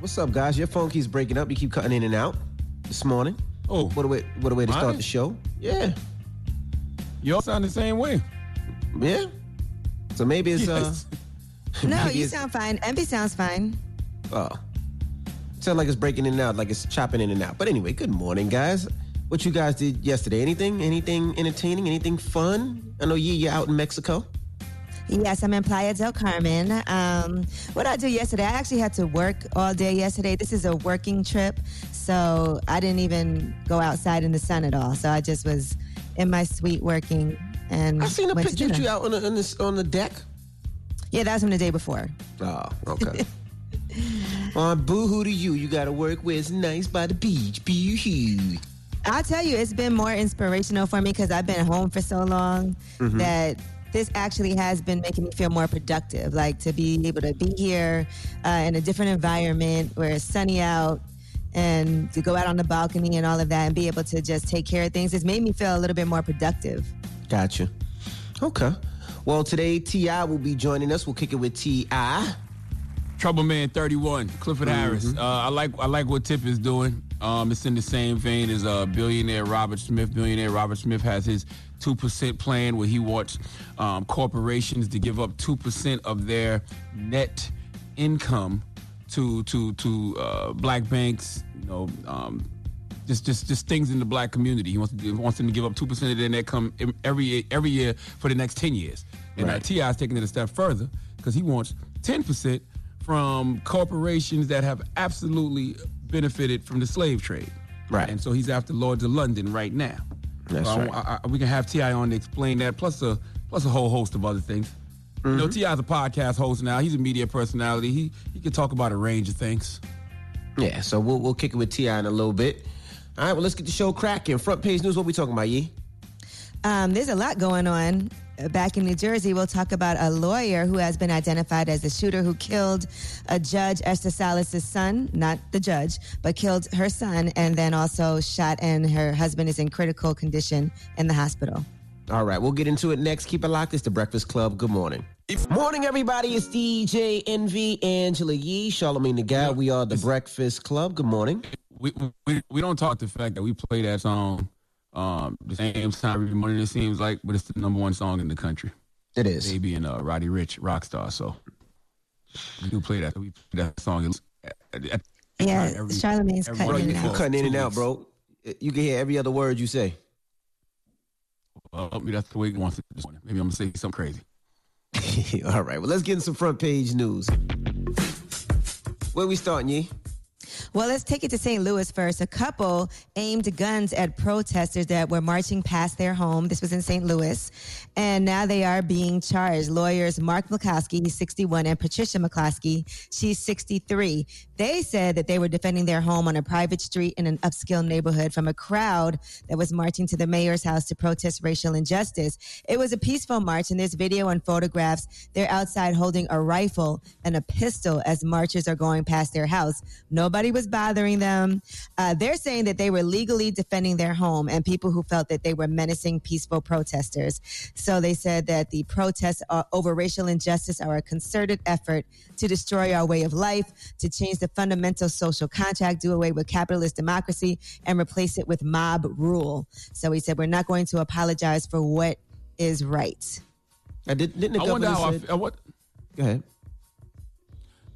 What's up, guys? Your phone keeps breaking up. You keep cutting in and out this morning. Oh, What a way, what a way to start Mine? the show. Yeah. y'all sound the same way. Yeah. So maybe it's, Yes. uh, No, maybe you it's- sound fine. Envy sounds fine. Oh. Sound like it's breaking in and out, like it's chopping in and out. But anyway, good morning, guys. What you guys did yesterday? Anything? Anything entertaining? Anything fun? I know you you're out in Mexico. Yes, I'm in Playa del Carmen. Um, what I do yesterday, I actually had to work all day yesterday. This is a working trip, so I didn't even go outside in the sun at all. So I just was in my suite working. And I seen a picture of you out on the, on, the, on the deck. Yeah, that was from the day before. Oh, okay. On boo-hoo to you. You got to work where it's nice by the beach. Boo-hoo. I'll tell you, it's been more inspirational for me because I've been home for so long Mm-hmm. that this actually has been making me feel more productive. Like to be able to be here uh, in a different environment where it's sunny out and to go out on the balcony and all of that and be able to just take care of things has made me feel a little bit more productive. Gotcha. Okay. Well, today T.I. will be joining us. We'll kick it with T.I. Trouble Man 31, Clifford Harris. Uh, I like I like what Tip is doing. Um, it's in the same vein as uh, billionaire Robert Smith. Billionaire Robert Smith has his two percent plan where he wants um, corporations to give up two percent of their net income to to to uh, black banks. You know, um, just just just things in the black community. He wants to, wants them to give up two percent of their net income every every year for the next ten years. And Right. T.I. is taking it a step further because he wants ten percent from corporations that have absolutely benefited from the slave trade. Right. And so he's after Lloyd's of London right now. That's So right. I- I- we can have T.I. on to explain that, plus a plus a whole host of other things. You know, mm-hmm. T.I. is a podcast host now. He's a media personality. He he can talk about a range of things. Yeah, so we'll, we'll kick it with T.I. in a little bit. All right, well, let's get the show cracking. Front page news, what we talking about, Yee? Um, there's a lot going on. Uh, Back in New Jersey, we'll talk about a lawyer who has been identified as the shooter who killed a judge, Esther Salas' son, not the judge, but killed her son, and then also shot, and her husband is in critical condition in the hospital. All right, we'll get into it next. Keep it locked. It's the Breakfast Club. Good morning. Morning, everybody. It's DJ Envy, Angela Yee, Charlamagne the Guy. We are the Breakfast Club. Good morning. we, we we don't talk the fact that we play that song um, the same time every morning. It seems like, but it's the number one song in the country. It is. Baby and uh, Roddy Ricch, Rockstar. So we do play that. We play that song. at- at- at- Yeah, every- Charlamagne's every- cutting in and You're out. cutting in and out, bro. You can hear every other word you say. Well, maybe that's the way he wants it this morning. Maybe I'm gonna say something crazy. All right, well, let's get in some front page news. Where we starting, Yee? Well, let's take it to St. Louis first. A couple aimed guns at protesters that were marching past their home. This was in St. Louis. And now they are being charged. Lawyers Mark McCloskey, he's 61, and Patricia McCloskey, she's 63. They said that they were defending their home on a private street in an upscale neighborhood from a crowd that was marching to the mayor's house to protest racial injustice. It was a peaceful march, and there's video and photographs. They're outside holding a rifle and a pistol as marchers are going past their house. Nobody was bothering them. Uh, they're saying that they were legally defending their home and people who felt that they were menacing peaceful protesters. So they said that the protests are, over racial injustice are a concerted effort to destroy our way of life, to change the fundamental social contract, do away with capitalist democracy, and replace it with mob rule. So he said, We're not going to apologize for what is right. I did, didn't the I wonder how I, said, f- I what. Go ahead.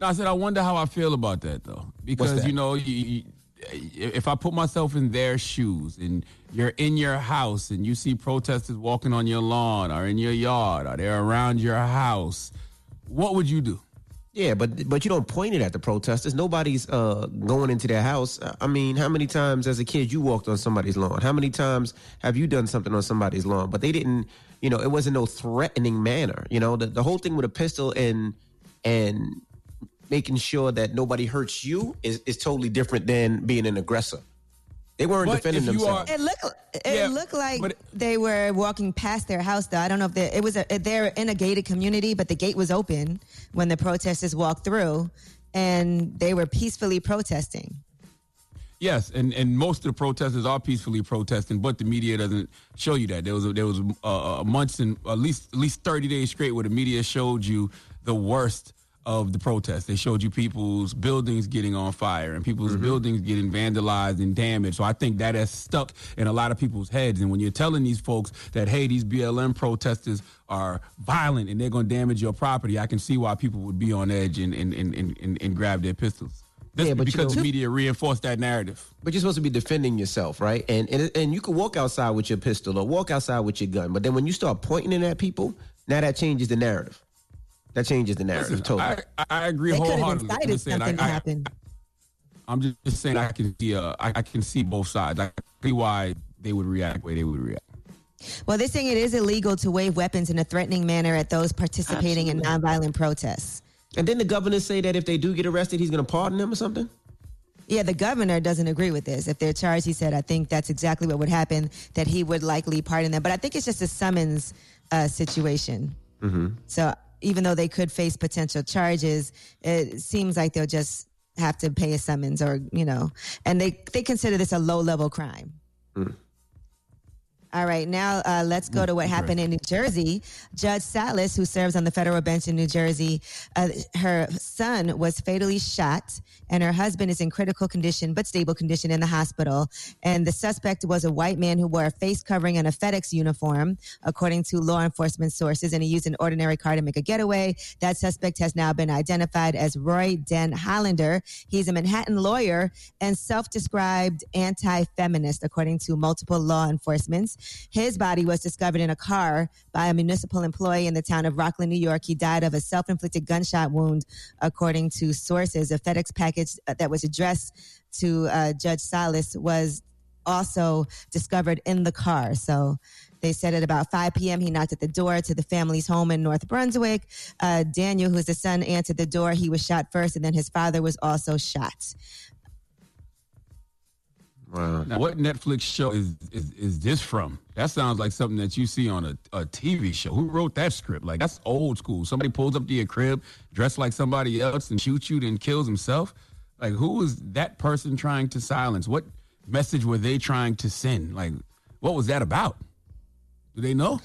I said I wonder how I feel about that though, because that? you know, you, you, if I put myself in their shoes and you're in your house and you see protesters walking on your lawn or in your yard or they're around your house, what would you do? Yeah, but but you don't point it at the protesters. Nobody's uh, going into their house. I mean, how many times as a kid you walked on somebody's lawn? How many times have you done something on somebody's lawn? But they didn't. You know, it wasn't no threatening manner. You know, the, the whole thing with a pistol and and making sure that nobody hurts you is, is totally different than being an aggressor. They weren't But defending if you themselves. It looked it Yeah, looked like but- they were walking past their house though. I don't know if they, it was a they're in a gated community, but the gate was open when the protesters walked through, and they were peacefully protesting. Yes, and, and most of the protesters are peacefully protesting, but the media doesn't show you that. There was a, there was a, a months and at least at least thirty days straight where the media showed you the worst of the protests. They showed you people's buildings getting on fire and people's mm-hmm. buildings getting vandalized and damaged. So I think that has stuck in a lot of people's heads. And when you're telling these folks that hey, these BLM protesters are violent and they're going to damage your property, I can see why people would be on edge and and and, and, and, and grab their pistols. This, Yeah, but you because know- the media reinforced that narrative. But you're supposed to be defending yourself, right? And and and you can walk outside with your pistol or walk outside with your gun, but then when you start pointing it at people, now that changes the narrative. That changes the narrative Listen, totally. I, I agree They could have wholeheartedly. I'm incited just saying, something to I, I, happen. I'm just, just saying I can see uh, I, I can see both sides. I see why they would react the way they would react. Well, they're saying it is illegal to wave weapons in a threatening manner at those participating in nonviolent protests. and then the governor say that if they do get arrested, he's going to pardon them or something. Yeah, the governor doesn't agree with this. If they're charged, he said, I think that's exactly what would happen, that he would likely pardon them. But I think it's just a summons uh, situation. So even though they could face potential charges, it seems like they'll just have to pay a summons or, you know, and they, they consider this a low level crime. Hmm. All right, now uh, let's go to what happened in New Jersey. Judge Salas, who serves on the federal bench in New Jersey, uh, her son was fatally shot, and her husband is in critical condition but stable condition in the hospital. And the suspect was a white man who wore a face covering and a FedEx uniform, according to law enforcement sources, and he used an ordinary car to make a getaway. That suspect has now been identified as Roy Den Hollander. He's a Manhattan lawyer and self-described anti-feminist, according to multiple law enforcements. His body was discovered in a car by a municipal employee in the town of Rockland, New York. He died of a self-inflicted gunshot wound, according to sources. A FedEx package that was addressed to uh, Judge Salas was also discovered in the car. So they said at about 5 p.m. he knocked at the door to the family's home in North Brunswick. Uh, Daniel, who is the son, answered the door. He was shot first, and then his father was also shot. Wow. Now, what Netflix show is, is is this from? That sounds like something that you see on a, a TV show. Who wrote that script? Like that's old school. Somebody pulls up to your crib, dressed like somebody else, and shoots you, then kills himself. Like who was that person trying to silence? What message were they trying to send? Like what was that about? Do they know?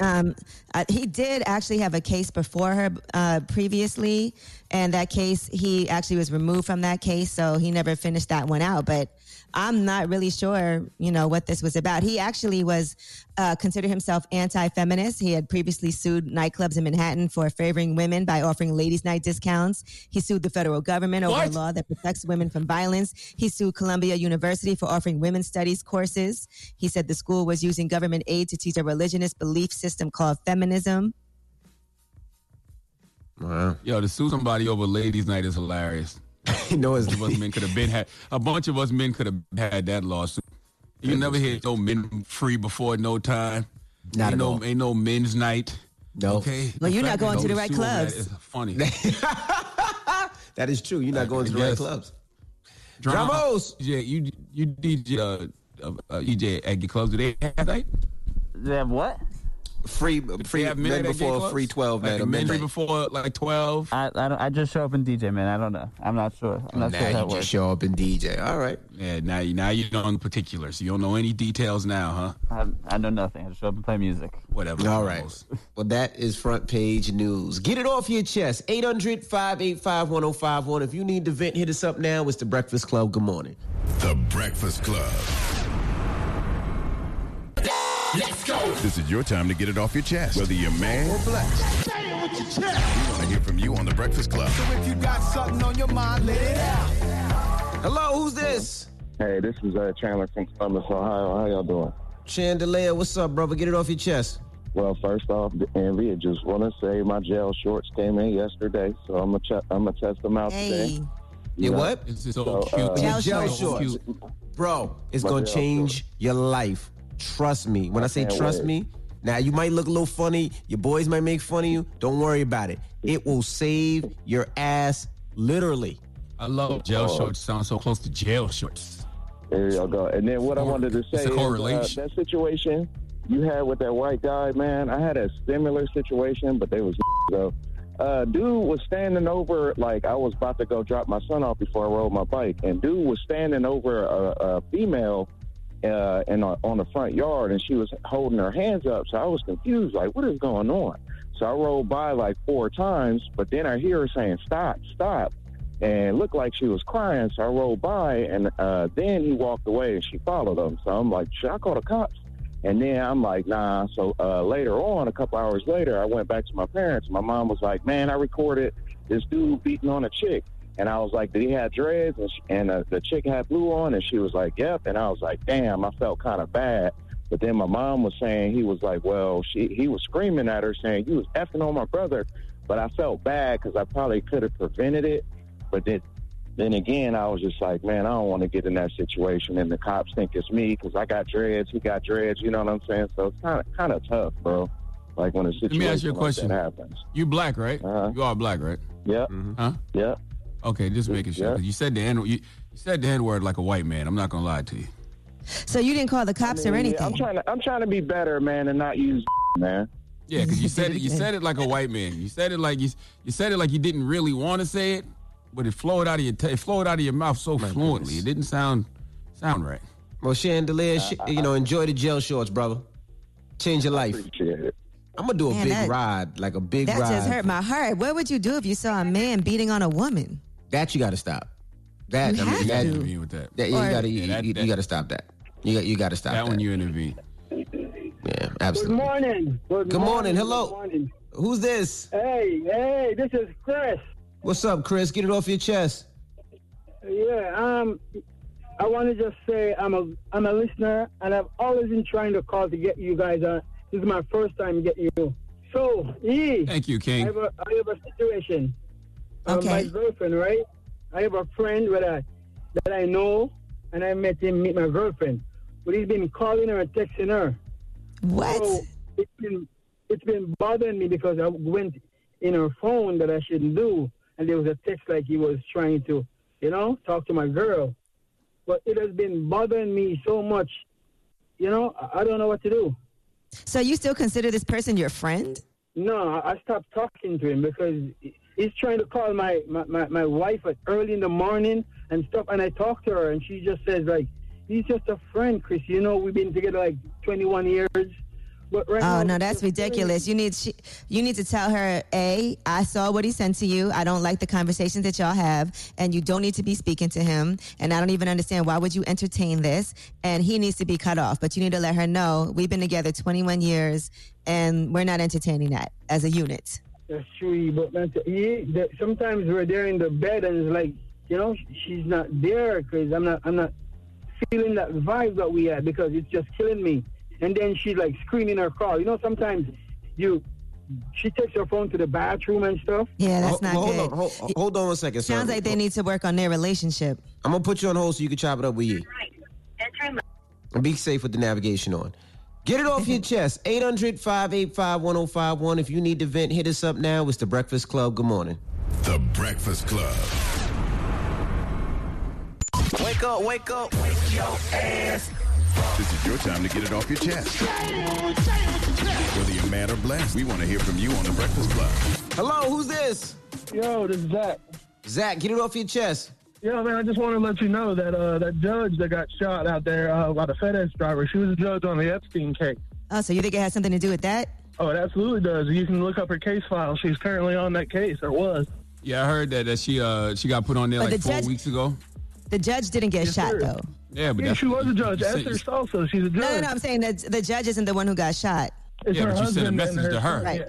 Um, uh, he did actually have a case before her uh, previously, and that case he actually was removed from that case, so he never finished that one out. But I'm not really sure, you know, what this was about. He actually was uh, considered himself anti-feminist. He had previously sued nightclubs in Manhattan for favoring women by offering ladies' night discounts. He sued the federal government over What? a law that protects women from violence. He sued Columbia University for offering women's studies courses. He said the school was using government aid to teach a religionist belief system called feminism. Wow. Yo, to sue somebody over ladies' night is hilarious. you know, it's A bunch of us men could have been had a bunch of us men could have had that lawsuit. You never hear no men free before no time. Not ain't at no all. ain't no men's night. No. Okay. Well, you're not going to the right sue over that clubs. is funny. that is true. You're not going to the right clubs. Drama- Dramos! Yeah, you you DJ uh, uh, uh, EJ at your clubs. Do they have night? They have what? Free, They free have men men at gay before clubs? free twelve like man. the or men free midnight. before like twelve. I I, don't, I just show up in DJ, man. I don't know. I'm not sure. I'm not sure Now how you it works. just show up in DJ. All right. Yeah, now you now you know in particulars. You don't know any details now, huh? I, I know nothing. I just show up and play music. Whatever. All right. Well, that is front page news. Get it off your chest. 800 585 1051. If you need to vent, hit us up now. It's the Breakfast Club. Good morning. The Breakfast Club. This is your time to get it off your chest, whether you're mad or blessed. We want to hear from you on The Breakfast Club. So if you got something on your mind, let it out. Hello, who's this? Hey, this is uh, Chandler from Columbus, Ohio. How y'all doing? Chandelier, what's up, brother? Get it off your chest. Well, first off, Envy, I just want to say my jail shorts came in yesterday, so I'm gonna ch- I'm gonna test them out Hey, today. You what? It's just so, So, cute. uh, Gel Your gel shorts. shorts. Cute. Bro, it's My gonna gel change your life. Trust me. When I, I say trust wait. me, now you might look a little funny. Your boys might make fun of you. Don't worry about it. It will save your ass literally. I love jail Oh. shorts. Sound so close to jail shorts. There you go. And then what I wanted to say is uh, that situation you had with that white guy, man. I had a similar situation, but they was though. Uh, dude was standing over, like I was about to go drop my son off before I rode my bike, and dude was standing over a, a female uh, in on the front yard, and she was holding her hands up. So I was confused, like, what is going on? So I rolled by like four times, but then I hear her saying, "Stop, stop." and looked like she was crying. So I rolled by, and uh, then he walked away, and she followed him. So I'm like, should I call the cops? And then I'm like, nah. So uh, later on, a couple hours later, I went back to my parents. My mom was like, man, I recorded this dude beating on a chick. And I was like, did he have dreads? And, she, and uh, the chick had blue on, and she was like, yep. And I was like, damn, I felt kind of bad. But then my mom was saying, he was like, well, she he was screaming at her, saying, you was effing on my brother. But I felt bad because I probably could have prevented it. But then, then again, I was just like, man, I don't want to get in that situation, and the cops think it's me because I got dreads, he got dreads. You know what I'm saying? So it's kind of kind of tough, bro. Like when a situation Let me ask you a like question. happens. You black, right? Uh-huh. You are black, right? Yep, Huh? yep. Okay, just making sure. Yeah. 'cause You said the N. You, you said the N word like a white man. I'm not gonna lie to you. so you didn't call the cops I or anything? I'm trying to I'm trying to be better, man, and not use man. Yeah, because you said it. You said it like a white man. You said it like you. You said it like you didn't really want to say it, but it flowed out of your. T- it flowed out of your mouth so fluently. goodness. It didn't sound sound right. Well, Chandelier, sh- you know, enjoy the gel shorts, brother. Change your life. I'm gonna do a Man, big that- ride, like a big that ride. just hurt my heart. What would you do if you saw a man beating on a woman? That you got to stop. That You I mean, that, to. Intervene with that. that- you Or- got to you, Yeah, that- you, that- got to stop that. You got you got to stop that. That one you intervene. yeah, absolutely. Good morning. Good, Good morning. Hello. Good morning. Who's this? Hey, hey, this is Chris. What's up, Chris? Get it off your chest. Yeah, um, I want to just say I'm a I'm a listener, and I've always been trying to call to get you guys on. This is my first time getting you. So, E, Thank you, I King. have a I have a situation. Okay. my girlfriend, right? I have a friend that I that I know, and I met him meet my girlfriend, but he's been calling her and texting her. What? So it's been it's been bothering me because I went in her phone that I shouldn't do, and there was a text like he was trying to, you know, talk to my girl. But it has been bothering me so much, you know. I, don't know what to do. So you still consider this person your friend? No, I stopped talking to him because he's trying to call my, my, my, my wife at early in the morning and stuff, and I talk to her, and she just says like, he's just a friend, Chris. You know, we've been together like 21 years. But right oh, now, Oh no, that's friend. ridiculous. You need she, you need to tell her, a, I saw what he sent to you. I don't like the conversations that y'all have, and you don't need to be speaking to him. And I don't even understand why would you entertain this. And he needs to be cut off. But you need to let her know we've been together 21 years, and we're not entertaining that as a unit. That's true, but man, he, the, sometimes we're there in the bed and it's like, you know, she's not there because I'm not, I'm not feeling that vibe that we had because it's just killing me. And then she's like screening her call. You know, sometimes you, she takes her phone to the bathroom and stuff. Yeah, that's Ho- not hold good. on, hold, hold on one second. sir. Sounds like they need to work on their relationship. I'm gonna put you on hold so you can chop it up with you. And be safe with the navigation on. Get it off your chest. 800 585 1051. If you need to vent, hit us up now. It's the Breakfast Club. Good morning. The Breakfast Club. Wake up, wake up. Wake your ass. This is your time to get it off your chest. Whether you're mad or blessed, we want to hear from you on The Breakfast Club. Hello, who's this? Yo, this is Zach. Zach, get it off your chest. Yeah, man, I just want to let you know that uh, that judge that got shot out there uh, by the FedEx driver, she was a judge on the Epstein case. Oh, so you think it has something to do with that? Oh, it absolutely does. You can look up her case file. She's currently on that case, or was. Yeah, I heard that that she uh she got put on there But like the four judge- weeks ago. The judge didn't get shot sir. though. Yeah, but Yeah, that's, she was a judge. you said- Esther also, she's a judge. No, no, no. I'm saying that the judge isn't the one who got shot. It's Yeah, her but you sent a husband message and to her. Right.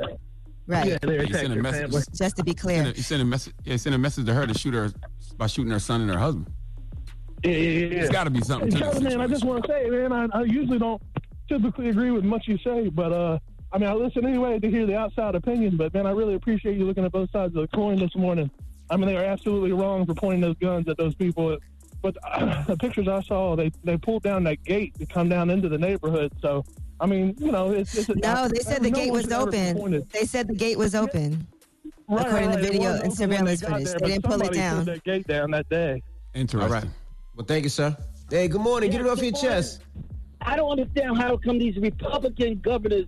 Yeah. Right. Yeah, they You attacked sent a message. family. Just to be You clear. sent a, sent a message. Yeah, you sent a message to her to shoot her by shooting her son and her husband. Yeah, yeah, yeah. There's got to be something Hey, to this. man, I just want to say, man, I, I usually don't typically agree with much you say, but uh, I mean, I listen anyway to hear the outside opinion. But man, I really appreciate you looking at both sides of the coin this morning. I mean, they are absolutely wrong for pointing those guns at those people. But uh, the pictures I saw, they they pulled down that gate to come down into the neighborhood. So, I mean, you know, it's, it's a, No, they said the no gate was should ever be open. They said the gate was open. Right, according to right, it video was and open when surveillance got footage. there, They didn't pull it somebody down. pulled that gate down that day. Interesting. All right. Well, thank you, sir. Hey, good morning. Get it off your chest. I don't understand how come these Republican governors,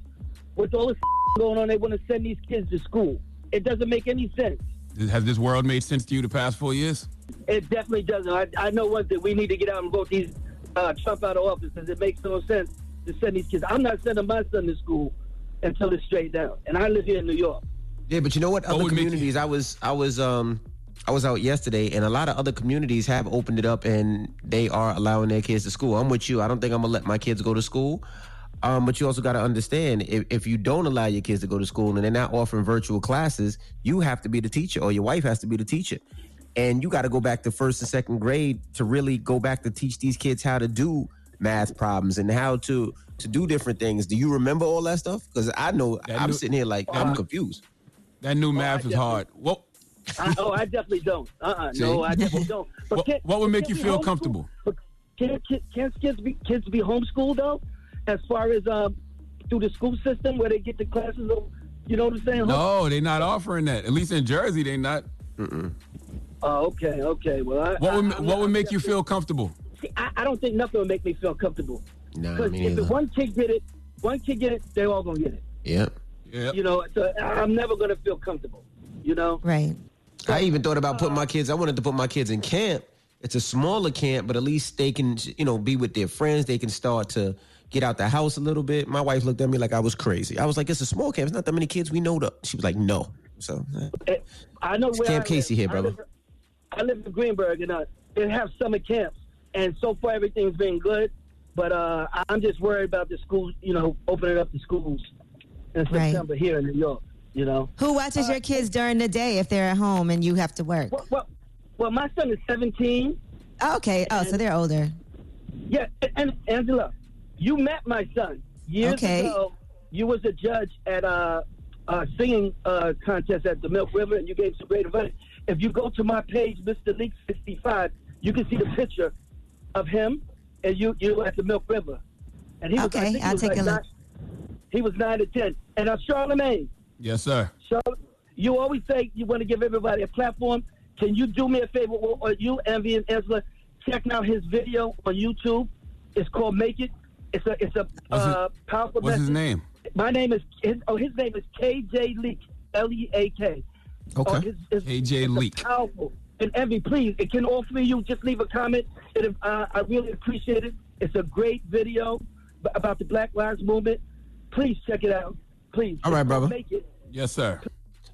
with all this going on, they want to send these kids to school. It doesn't make any sense. Has this world made sense to you the past four years? It definitely doesn't. I, I know one thing: we need to get out and vote these uh, Trump out of office because it makes no sense to send these kids. I'm not sending my son to school until it's straight down, and I live here in New York. Yeah, but you know what? What Other would make you- communities, I was, I was, um, I was out yesterday, and a lot of other communities have opened it up, and they are allowing their kids to school. I'm with you. I don't think I'm gonna let my kids go to school. Um, but you also got to understand if, if you don't allow your kids to go to school and they're not offering virtual classes, you have to be the teacher or your wife has to be the teacher. And you got to go back to first and second grade to really go back to teach these kids how to do math problems and how to to do different things. Do you remember all that stuff? Because I know That I'm new- sitting here like I'm confused. That new math is hard. What I, oh, I definitely don't. Uh-uh, See? no, I definitely don't. But What- can- what would make you feel comfortable? Can, can, can kids be kids be homeschooled though? As far as um through the school system where they get the classes, of, you know what I'm saying? No, they're not offering that. At least in Jersey, they're not. Oh, okay, okay. Well, I, What would I, what would make you feel comfortable? See, I, I don't think nothing would make me feel comfortable. Nah, Because me if the neither. one kid get it, one kid get it, they all gonna get it. Yep. Yeah. You know, so I'm never gonna feel comfortable. You know. Right. I even thought about putting my kids. I wanted to put my kids in camp. It's a smaller camp, but at least they can, you know, be with their friends. They can start to get out the house a little bit. My wife looked at me like I was crazy. I was like, "It's a small camp. It's not that many kids we know." To. She was like, "No." So eh. I know It's where Camp I Casey live. here, I brother. live- I live in Greenberg, and uh, they have summer camps, and so far everything's been good. But uh, I'm just worried about the schools, you know, opening up the schools in Right. September here in New York. You know. Who watches your kids during the day if they're at home and you have to work? Well, well, well my son is 17. Okay. Oh, so they're older. Yeah, and Angela, you met my son years Okay. ago. You was a judge at a, a singing uh, contest at the Milk River, and you gave some great advice. If you go to my page, Mr. Leak 65, you can see the picture of him and you you at the Milk River. And he was, Okay, think he I'll was take like a look. Nine, he was nine to ten. And uh, Charlamagne, Yes, sir. Charlotte, you always say you want to give everybody a platform. Can you do me a favor, or or you, Envy and Ezra, check out his video on YouTube? It's called "Make It." It's a it's a What's his- uh, powerful What's his name? My name is his, oh his name is KJ Leak L E A K. Okay. Oh, his- his- KJ Leak. Powerful. And Envy, please, it can all three of you just leave a comment. It, uh, I really appreciate it. It's a great video b- about the Black Lives Movement. Please check it out. Please. All right, brother. Make it. Yes, sir.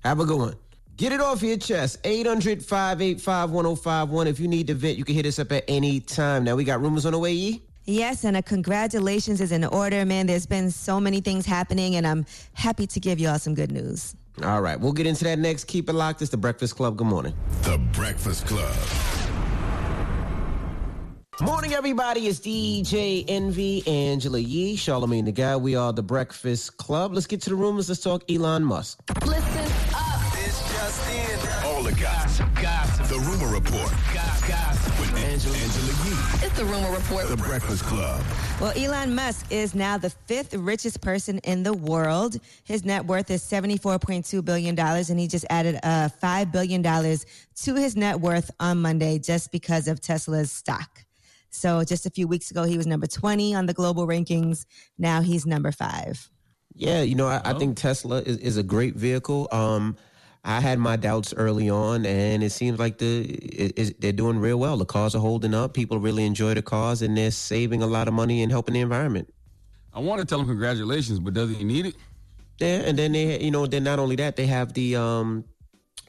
Have a good one. Get it off your chest. 800 585 1051. If you need to vent, you can hit us up at any time. Now, we got rumors on the way, E? Yes, and a congratulations is in order, man. There's been so many things happening, and I'm happy to give you all some good news. All right, we'll get into that next. Keep it locked. It's the Breakfast Club. Good morning. The Breakfast Club. Morning, everybody. It's DJ Envy, Angela Yee, Charlamagne the Guy. We are the Breakfast Club. Let's get to the rumors. Let's talk Elon Musk. Listen up. It's just in. All the gossip. Gossip. The Rumor Report Gossip. Gossip. with Angela, Angela Yee. It's the rumor report. The Breakfast Club. Well, Elon Musk is now the fifth richest person in the world. His net worth is $74.2 billion, and he just added uh, $5 billion to his net worth on Monday just because of Tesla's stock. So just a few weeks ago, he was number 20 on the global rankings. Now he's number five. Yeah, you know, I, I think Tesla is, is a great vehicle. Um, I had my doubts early on, and it seems like the it, it, they're doing real well. The cars are holding up. People really enjoy the cars, and they're saving a lot of money and helping the environment. I want to tell him congratulations, but does he need it? Yeah, and then they, you know, then not only that, they have the um,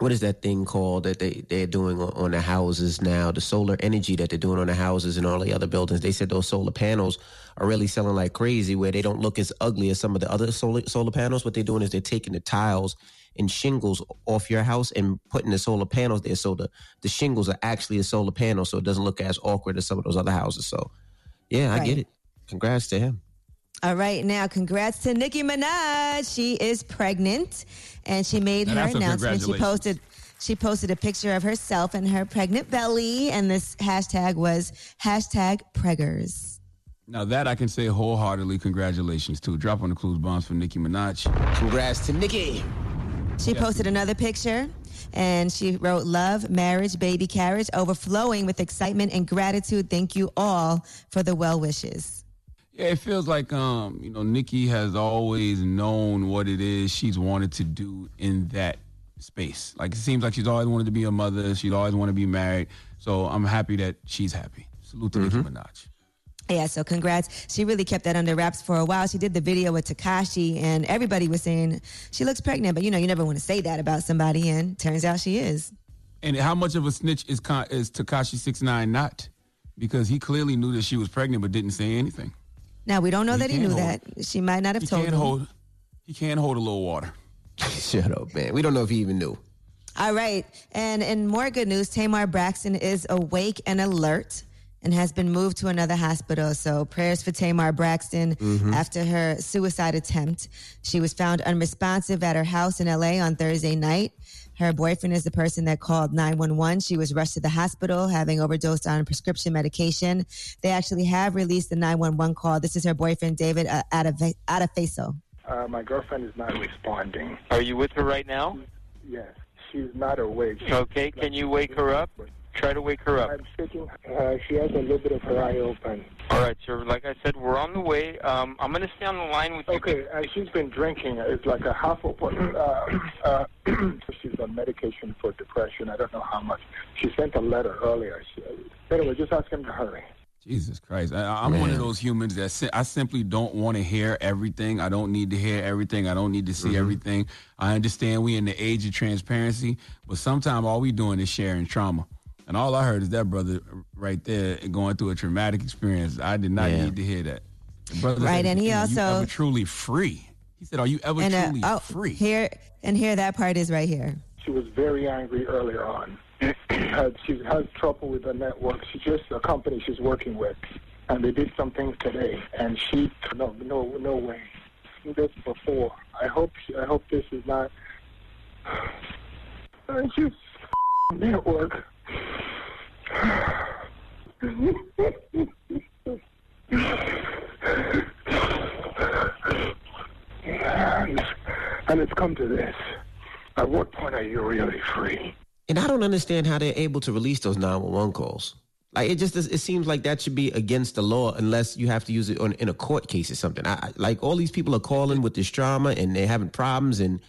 what is that thing called that they they're doing on, on the houses now? The solar energy that they're doing on the houses and all the other buildings. They said those solar panels are really selling like crazy, where they don't look as ugly as some of the other solar solar panels. What they're doing is they're taking the tiles and shingles off your house and putting the solar panels there, so the the shingles are actually a solar panel, so it doesn't look as awkward as some of those other houses. So, yeah, I get it. Congrats to him. All right, now congrats to Nicki Minaj. She is pregnant, and she made Now, her announcement. She posted she posted a picture of herself and her pregnant belly, and this hashtag was hashtag preggers. Now that I can say wholeheartedly, congratulations to. Drop on the clues bombs for Nicki Minaj. Congrats to Nicki. She Yeah. posted another picture, and she wrote "Love, marriage, baby carriage, overflowing with excitement and gratitude. Thank you all for the well wishes." Yeah, it feels like um, you know, Nicki has always known what it is she's wanted to do in that space. Like it seems like she's always wanted to be a mother. She'd always wanted to be married. So I'm happy that she's happy. Salute to Nicki Minaj. Yeah, so congrats. She really kept that under wraps for a while. She did the video with Tekashi, and everybody was saying she looks pregnant, but you know, you never want to say that about somebody, and turns out she is. And how much of a snitch is Ka- is Tekashi Six Nine not? Because he clearly knew that she was pregnant, but didn't say anything. Now, we don't know He that he knew hold- that. She might not have He told can't him. hold. He can't hold a little water. Shut up, man. We don't know if he even knew. All right. And in more good news, Tamar Braxton is awake and alert and has been moved to another hospital. So prayers for Tamar Braxton Mhm. after her suicide attempt. She was found unresponsive at her house in LA on Thursday night. Her boyfriend is the person that called 911. She was rushed to the hospital having overdosed on prescription medication. They actually have released the 911 call. This is her boyfriend, David uh, Adaf- Adefeso. Uh, my girlfriend is not responding. Are you with her right now? Yes, she's not awake. Okay, can you wake her up? Try to wake her up. I'm thinking uh, she has a little bit of her eye open. All right, sir. Like I said, we're on the way. Um, I'm going to stay on the line with you. Okay, uh, she's been drinking. It's like a half a bottle. Uh, uh, she's on medication for depression. I don't know how much. She sent a letter earlier. She, anyway, just ask him to hurry. Jesus Christ. I, I'm one of those humans that si- I simply don't want to hear everything. I don't need to hear everything. I don't need to see everything. I understand we in the age of transparency, but sometimes all we doing is sharing trauma. And all I heard is that brother right there going through a traumatic experience. I did not Yeah. need to hear that. The brother Right, said, and he "Are you also- ever truly free. He said, "Are you ever and uh, truly oh, free?" here and here that part is right here. She was very angry earlier on. She has trouble with the network. She just a company she's working with, and they did some things today, and she no no no way. This before. I hope I hope this is not. And she's network. And, and it's come to this. At what point are you really free? And I don't understand how they're able to release those 911 calls. Like it just it seems like that should be against the law unless you have to use it on, in a court case or something. I, like all these people are calling with this trauma and they're having problems, and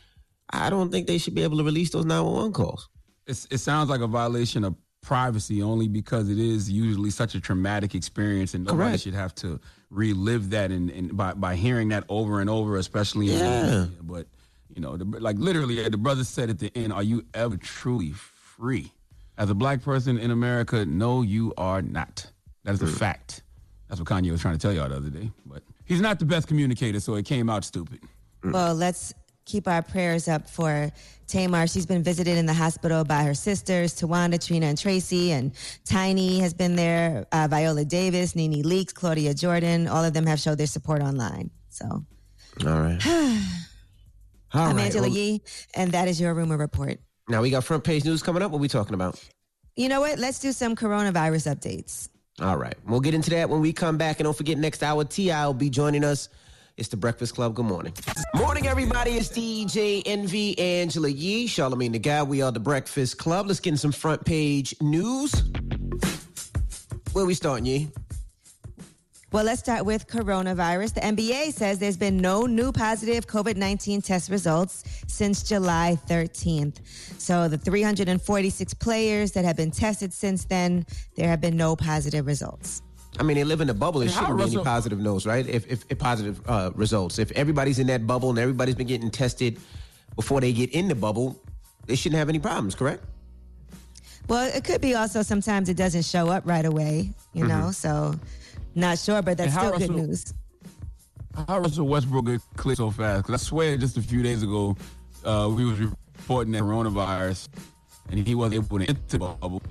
I don't think they should be able to release those 911 calls. It's, it sounds like a violation of privacy only because it is usually such a traumatic experience and nobody Correct. should have to relive that and, and by, by hearing that over and over especially in Yeah. media. but you know the, like literally uh, the brother said at the end are you ever truly free as a black person in america no you are not that is a fact that's what kanye was trying to tell y'all the other day but he's not the best communicator so it came out stupid mm. Well, let's keep our prayers up for Tamar. She's been visited in the hospital by her sisters, Towanda, Trina, and Traci, and Tiny has been there. Uh, Viola Davis, Nene Leakes, Claudia Jordan. All of them have showed their support online. So, All right. All I'm right, Angela well- Yee, and that is your rumor report. Now we got front page news coming up. What we talking about? You know what? Let's do some coronavirus updates. All right. We'll get into that when we come back. And don't forget, next hour, T.I. will be joining us. It's the Breakfast Club. Good morning. Morning, everybody. It's DJ Envy Angela Yee, Charlamagne the Guy. We are the Breakfast Club. Let's get in some front page news. Where we starting, Yee? Well, let's start with coronavirus. The NBA says there's been no new positive COVID 19 test results since July 13th. So, the 346 players that have been tested since then, there have been no positive results. I mean, they live in a bubble. There shouldn't be any positive notes, right? If, if, if positive uh, results. If everybody's in that bubble and everybody's been getting tested before they get in the bubble, they shouldn't have any problems, correct? Well, it could be also sometimes it doesn't show up right away, you Mhm. know. So, not sure, but that's And how still good news. How Russell Westbrook get cleared so fast? Because I swear, just a few days ago, uh, we was reporting that coronavirus, and he wasn't able to enter the bubble.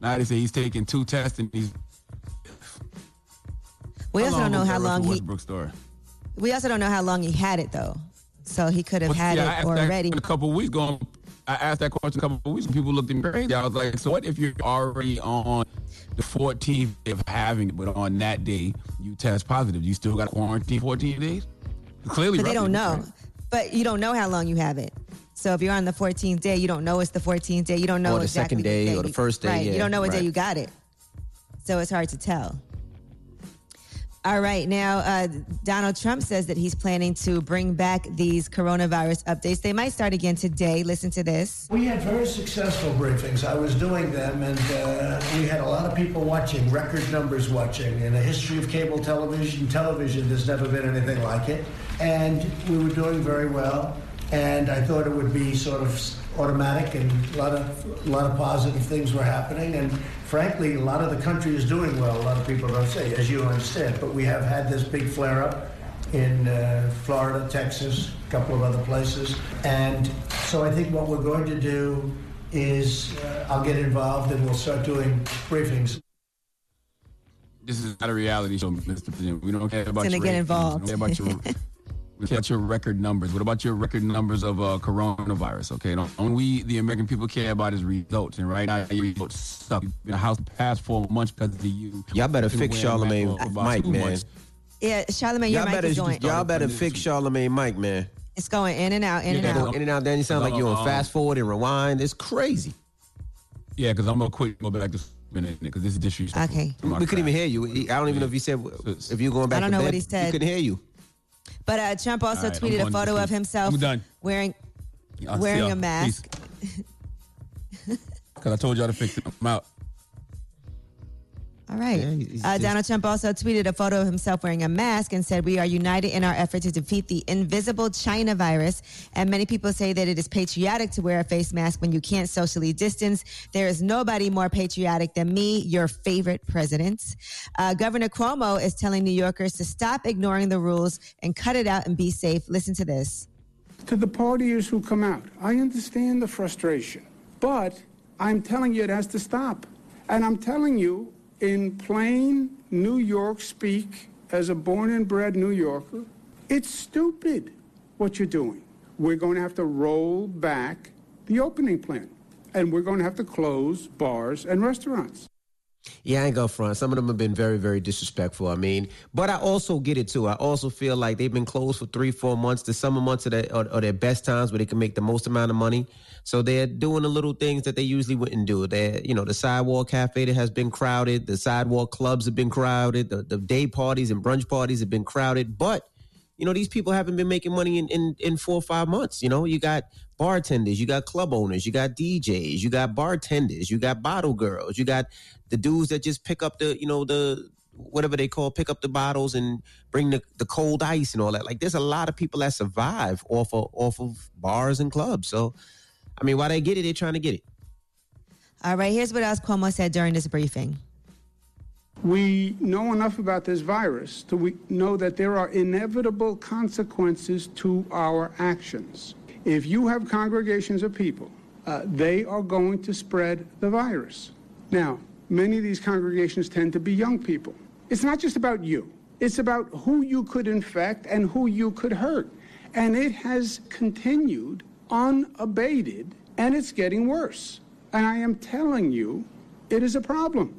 Now they say he's taking two tests, and he's. We How also don't know how long he. Westbrook? We also don't know how long he had it though, so he could have Well, had yeah, it already. a couple of weeks ago. I asked that question a couple of weeks. and People looked at me crazy. I was like, "So what if you're already on the 14th of having it, but on that day you test positive? You still got to quarantine 14 days? Clearly, But they don't Russell- know. But you don't know how long you have it. So if you're on the 14th day, you don't know it's the 14th day. You don't know Or the exactly second day, the or the first day, Right. yeah, you don't know what day you got it. So it's hard to tell. All right. Now, uh, Donald Trump says that he's planning to bring back these coronavirus updates. They might start again today. Listen to this. We had very successful briefings. I was doing them, and uh, we had a lot of people watching, record numbers watching. In the history of cable television, television, there's never been anything like it. And we were doing very well. And I thought it would be sort of automatic, and a lot of a lot of positive things were happening. And frankly, a lot of the country is doing well. A lot of people don't say, as you understand. But we have had this big flare up in uh, Florida, Texas, a couple of other places. And so I think what we're going to do is uh, I'll get involved and we'll start doing briefings. This is not a reality show, Mr. President. We don't care about Gonna your get ratings. involved. We about your, we care about your record numbers. What about your record numbers of uh, coronavirus? Okay, don't, don't we, the American people, care about is results. And right now, your results suck. You've been in the house the past four months because of you. Y'all better fix Charlamagne mask for about Mike, man. months. Yeah, Charlamagne, your Y'all mic better, is going. y'all better fix Charlamagne mic, man. It's going in and out, in and out. In and out. Then you sound like you're on Um, fast forward and rewind. It's crazy. Yeah, because I'm gonna quit. Go back to minute because this is disrespectful. Okay. We couldn't even hear you. I don't even know if you said if you're going back. I don't know bed, what he said. We couldn't hear you. But uh, Trump also right, tweeted a photo of himself wearing wearing a mask. Because I told y'all to fix it. I'm out. All right. Yeah, uh, Donald Trump also tweeted a photo of himself wearing a mask and said, We are united in our effort to defeat the invisible China virus. And many people say that it is patriotic to wear a face mask when you can't socially distance. There is nobody more patriotic than me, your favorite president. Uh, Governor Cuomo is telling New Yorkers to stop ignoring the rules and cut it out and be safe. Listen to this. to the partiers who come out. I understand the frustration, but I'm telling you it has to stop. And I'm telling you in plain New York speak, as a born and bred New Yorker, it's stupid what you're doing. We're going to have to roll back the opening plan, and we're going to have to close bars and restaurants. Yeah, I ain't go front. Some of them have been very, very disrespectful. I mean, but I also get it too. I also feel like they've been closed for three, four months. The summer months are their, are, are their best times where they can make the most amount of money. So they're doing the little things that they usually wouldn't do. They, you know, the sidewalk cafe that has been crowded. The sidewalk clubs have been crowded. The, the day parties and brunch parties have been crowded. But you know, these people haven't been making money in, in, in four or five months. You know, you got bartenders, you got club owners, you got DJs, you got bartenders, you got bottle girls, you got the dudes that just pick up the, you know, the whatever they call pick up the bottles and bring the, the cold ice and all that. Like there's a lot of people that survive off of off of bars and clubs. So I mean, why they get it, they're trying to get it. All right, here's what else Cuomo said during this briefing. We know enough about this virus to we know that there are inevitable consequences to our actions. If you have congregations of people, uh, they are going to spread the virus. Now, many of these congregations tend to be young people. It's not just about you, it's about who you could infect and who you could hurt. And it has continued unabated, and it's getting worse. And I am telling you, it is a problem.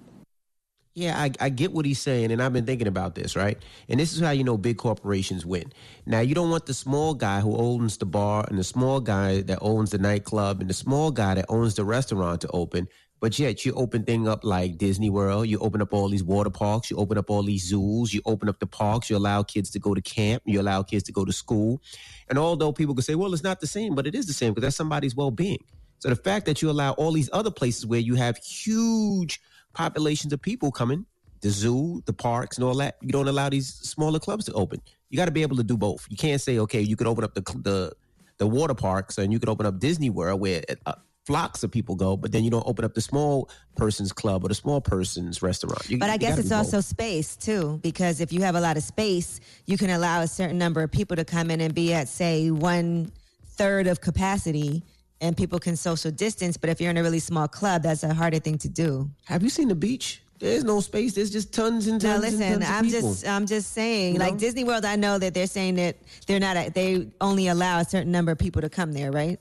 Yeah, I, I get what he's saying, and I've been thinking about this, right? And this is how you know big corporations win. Now, you don't want the small guy who owns the bar and the small guy that owns the nightclub and the small guy that owns the restaurant to open, but yet you open thing up like Disney World, you open up all these water parks, you open up all these zoos, you open up the parks, you allow kids to go to camp, you allow kids to go to school. And although people could say, well, it's not the same, but it is the same because that's somebody's well being. So the fact that you allow all these other places where you have huge populations of people coming, the zoo, the parks, and all that, you don't allow these smaller clubs to open. You got to be able to do both. You can't say, okay, you could open up the the the water parks, and you could open up Disney World where uh, flocks of people go, but then you don't open up the small person's club or the small person's restaurant. You- But I guess it's also space too, because if you have a lot of space, you can allow a certain number of people to come in and be at, say, one third of capacity, and people can social distance. But if you're in a really small club, that's a harder thing to do. Have you seen the beach? There's no space. There's just tons and tons. and listen, tons of I'm just, I'm just saying, You like know? Disney World, I know that they're saying that they're not, they only allow a certain number of people to come there, right?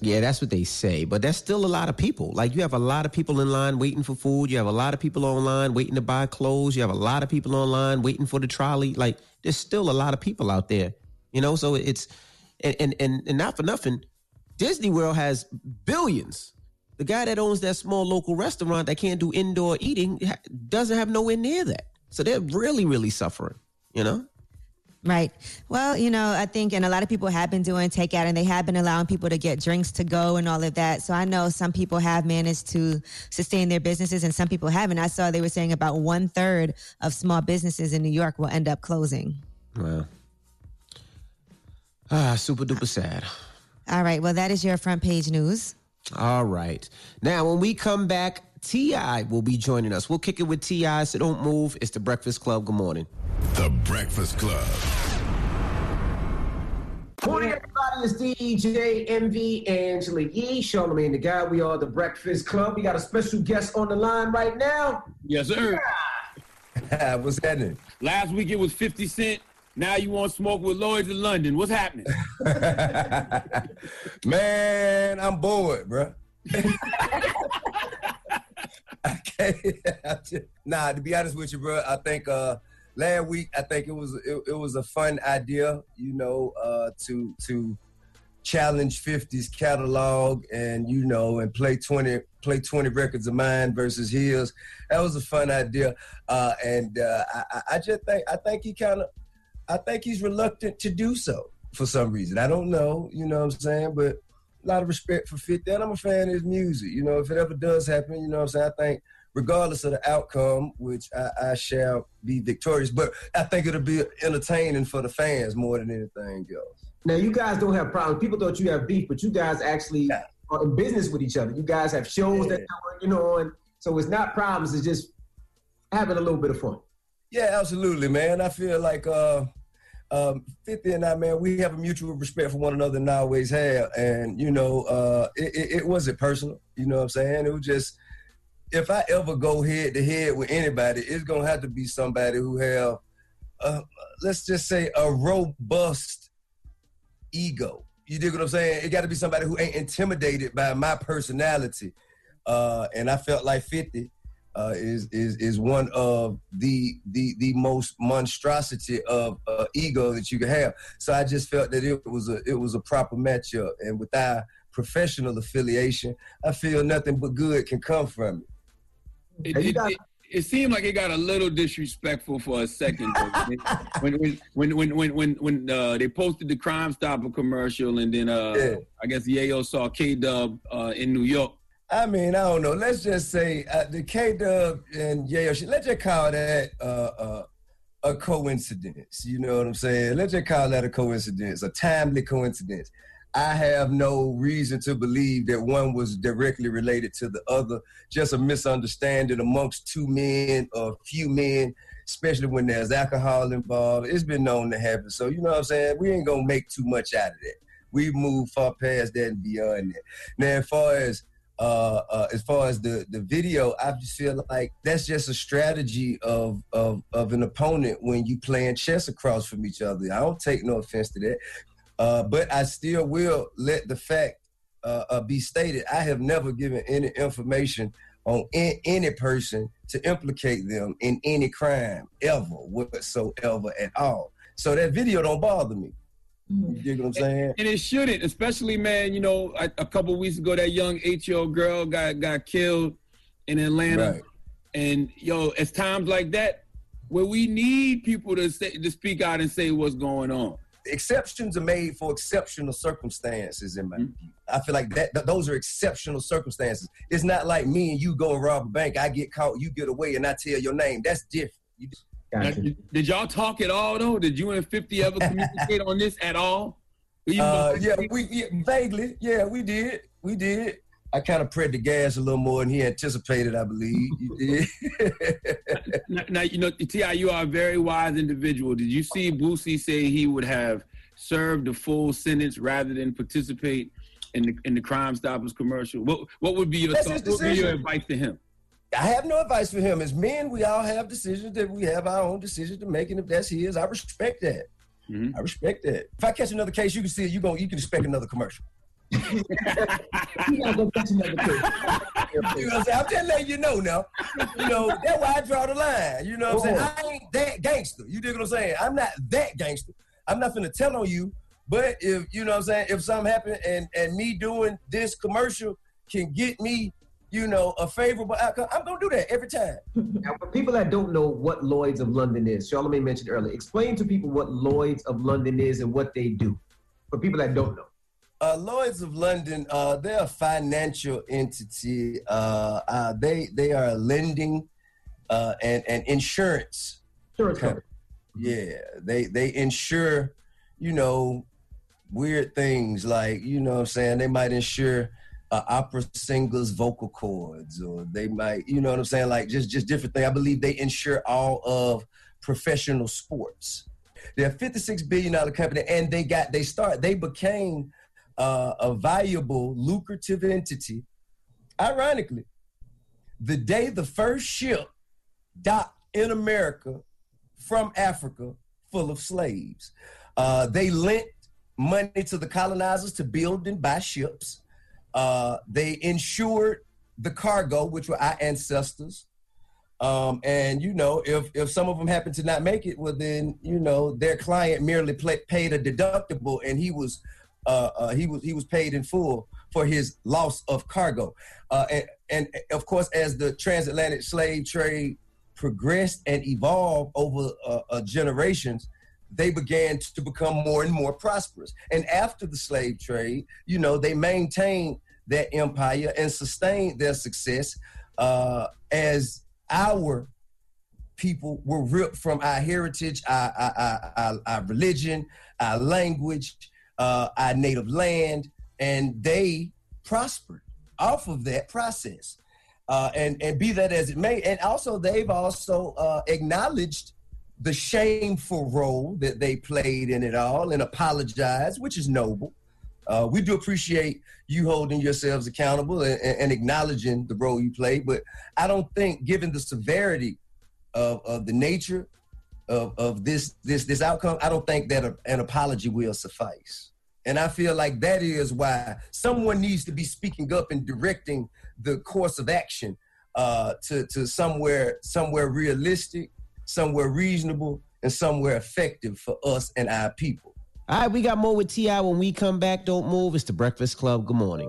Yeah, that's what they say. But there's still a lot of people. Like you have a lot of people in line waiting for food. You have a lot of people online waiting to buy clothes. You have a lot of people online waiting for the trolley. Like there's still a lot of people out there. You know, so it's and and and, and not for nothing, Disney World has billions. The guy that owns that small local restaurant that can't do indoor eating doesn't have nowhere near that. So they're really, really suffering. You know. Right. Well, you know, I think, and a lot of people have been doing takeout and they have been allowing people to get drinks to go and all of that. So I know some people have managed to sustain their businesses and some people haven't. I saw they were saying about one third of small businesses in New York will end up closing. Wow. Ah, super duper sad. All right. Well, that is your front page news. All right. Now, when we come back, T.I. will be joining us. We'll kick it with T.I., so don't move. It's the Breakfast Club. Good morning. The Breakfast Club. Morning, everybody. It's DJ Envy Angela Yee, Charlamagne the Guy. We are the Breakfast Club. We got a special guest on the line right now. Yes, sir. What's happening? Last week it was 50 Cent. Now you want smoke with Lloyd's in London. What's happening? Man, I'm bored, bro. I can't. Nah, to be honest with you, bro, I think uh last week I think it was it, it was a fun idea, you know, uh to to challenge 50's catalog and you know and play 20 play 20 records of mine versus his. That was a fun idea. Uh and uh I, I- I just think I think he kind of I think he's reluctant to do so for some reason. I don't know, you know what I'm saying? But a lot of respect for 50. And I'm a fan of his music. You know, if it ever does happen, you know what I'm saying? I think regardless of the outcome, which I, I shall be victorious, but I think it'll be entertaining for the fans more than anything else. Now, you guys don't have problems. People thought you have beef, but you guys actually are in business with each other. You guys have shows that you're working on. So it's not problems. It's just having a little bit of fun. Yeah, absolutely, man. I feel like uh, um, 50 and I, man, we have a mutual respect for one another and I always have. And, you know, uh, it, it, it wasn't personal. You know what I'm saying? It was just, if I ever go head to head with anybody, it's going to have to be somebody who have, uh, let's just say, a robust ego. You dig what I'm saying? It got to be somebody who ain't intimidated by my personality. Uh, and I felt like 50 uh, is is is one of the the the most monstrosity of uh, ego that you can have. So I just felt that it was a it was a proper matchup, and with our professional affiliation, I feel nothing but good can come from it. It, it, it, it seemed like it got a little disrespectful for a second. when when when when when when, when uh, they posted the Crime Stopper commercial, and then uh, Yeah. I guess Yayo saw K Dub uh, in New York. I mean, I don't know. Let's just say uh, the K Dub and Yayo. Let's just call that uh, uh, a coincidence. You know what I'm saying? Let's just call that a coincidence, a timely coincidence. I have no reason to believe that one was directly related to the other. Just a misunderstanding amongst two men or few men, especially when there's alcohol involved. It's been known to happen. So you know what I'm saying? We ain't gonna make too much out of that. We move far past that and beyond that. Now, as far as uh, uh, as far as the the video, I just feel like that's just a strategy of of of an opponent when you playing chess across from each other. I don't take no offense to that, uh, but I still will let the fact uh, uh, be stated. I have never given any information on in, any person to implicate them in any crime ever whatsoever at all. So that video don't bother me. Mm. You know what I'm saying? And it shouldn't, especially man. You know, a, a couple weeks ago, that young eight-year-old girl got got killed in Atlanta, Right. and yo, it's times like that where we need people to say, to speak out and say what's going on. exceptions are made for exceptional circumstances in my mm. view. I feel like that th- those are exceptional circumstances. It's not like me and you go and rob a bank, I get caught, you get away, and I tell your name. That's different. You Now, did, y'all talk at all though? Did you and Fifty ever communicate on this at all? Uh, yeah, we yeah, vaguely, yeah, we did, we did. I kind of pressed the gas a little more than he anticipated, I believe. You did. now, now, you know, Ti, you are a very wise individual. Did you see Boosie say he would have served the full sentence rather than participate in the in the Crime Stoppers commercial? What what would be your thought, what would be your advice to him? I have no advice for him. As men, we all have decisions that we have our own decisions to make, and if that's his, I respect that. Mm-hmm. I respect that. If I catch another case, you can see it. You go. You can expect another commercial. You gotta go catch another case. You know what I'm saying? I'm just letting you know now. You know, that's why I draw the line. You know what I'm saying? Oh. I ain't that gangster. You dig what I'm saying? I'm not that gangster. I'm not gonna tell on you. But if you know what I'm saying, if something happened and and me doing this commercial can get me, you know, a favorable outcome, I'm gonna do that every time. Now, for people that don't know what Lloyd's of London is, Charlamagne mentioned earlier, explain to people what Lloyd's of London is and what they do. For people that don't know. Uh, Lloyd's of London, uh, they're a financial entity. Uh, uh, they they are a lending uh, and and insurance. Insurance company. Yeah, they they insure, you know, weird things like you know what I'm saying they might insure uh, opera singers' vocal cords, or they might you know what I'm saying like just just different things. I believe they insure all of professional sports. They're a 56 billion dollar company, and they got they start they became uh, a valuable, lucrative entity. Ironically, the day the first ship docked in America from Africa full of slaves, uh, they lent money to the colonizers to build and buy ships. Uh, they insured the cargo, which were our ancestors. Um, and you know, if if some of them happened to not make it, well, then you know their client merely paid a deductible, and he was uh, uh, he was he was paid in full for his loss of cargo. Uh, and, and of course, as the transatlantic slave trade progressed and evolved over uh, uh, generations, they began to become more and more prosperous. And after the slave trade, you know, they maintained that empire and sustained their success uh, as our people were ripped from our heritage, our, our, our, our, our religion, our language, uh, our native land, and they prospered off of that process. Uh, and and be that as it may, and also they've also uh, acknowledged the shameful role that they played in it all and apologized, which is noble. Uh, we do appreciate you holding yourselves accountable and, and acknowledging the role you played, but I don't think, given the severity of, of the nature of, of this this this outcome, I don't think that a, an apology will suffice. And I feel like that is why someone needs to be speaking up and directing the course of action uh, to to somewhere somewhere realistic, somewhere reasonable, and somewhere effective for us and our people. All right, we got more with Ti when we come back. Don't move. It's the Breakfast Club. Good morning.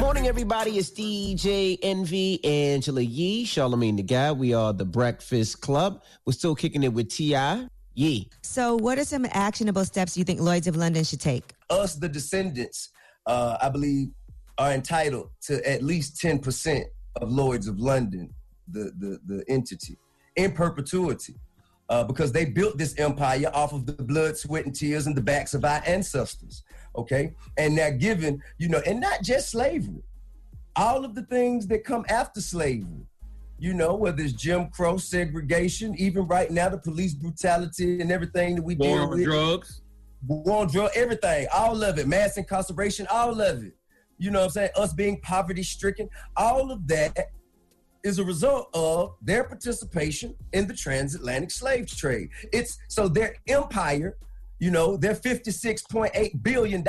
Morning, everybody. It's DJ Envy, Angela Yee, Charlamagne the Guy. We are the Breakfast Club. We're still kicking it with Ti. Yee. So, what are some actionable steps you think Lloyd's of London should take? Us, the descendants, uh, I believe, are entitled to at least ten percent of Lloyd's of London, the the the entity, in perpetuity. Uh, because they built this empire off of the blood, sweat, and tears and the backs of our ancestors. Okay, and they're given, you know, and not just slavery, all of the things that come after slavery. You know, whether it's Jim Crow, segregation, even right now the police brutality and everything that we War deal on with. drugs. War on drug, everything, all of it, mass incarceration, all of it. You know what I'm saying? Us being poverty stricken, all of that is a result of their participation in the transatlantic slave trade. It's so their empire, you know, their $56.8 billion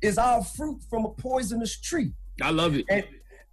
is all fruit from a poisonous tree. I love it. And,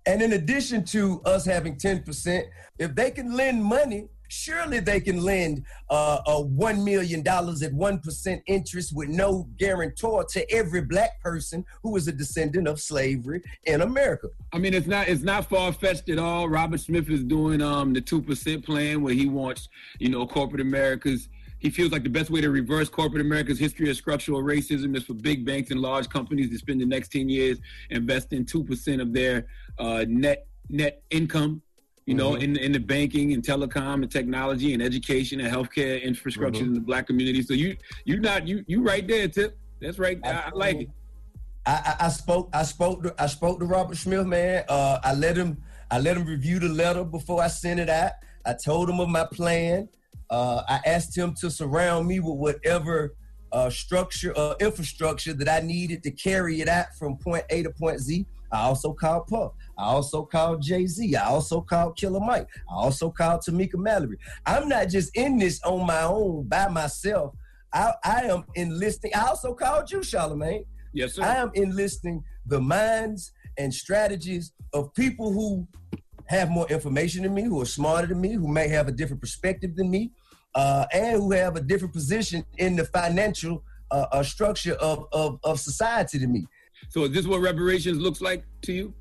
and in addition to us having 10%, if they can lend money, surely they can lend uh, a $1 million at 1% interest with no guarantor to every black person who is a descendant of slavery in America. I mean, it's not it's not far fetched at all. Robert Smith is doing um the two percent plan where he wants you know corporate America's. He feels like the best way to reverse corporate America's history of structural racism is for big banks and large companies to spend the next ten years investing two percent of their uh, net net income. You know, Mhm. in in the banking and telecom and technology and education and healthcare infrastructure Mhm. in the black community. So you you not you you right there, Tip. That's right. I, I like it. I, I, I spoke I spoke to I spoke to Robert Smith, man. Uh, I let him I let him review the letter before I sent it out. I told him of my plan. Uh, I asked him to surround me with whatever uh, structure or infrastructure that I needed to carry it out from point A to point Z. I also called Puff. I also called Jay Z. I also called Killer Mike. I also called Tamika Mallory. I'm not just in this on my own by myself. I, I am enlisting. I also called you, Charlamagne. Yes, sir. I am enlisting the minds and strategies of people who have more information than me, who are smarter than me, who may have a different perspective than me, uh, and who have a different position in the financial uh, uh, structure of, of, of society than me. So is this what reparations looks like to you?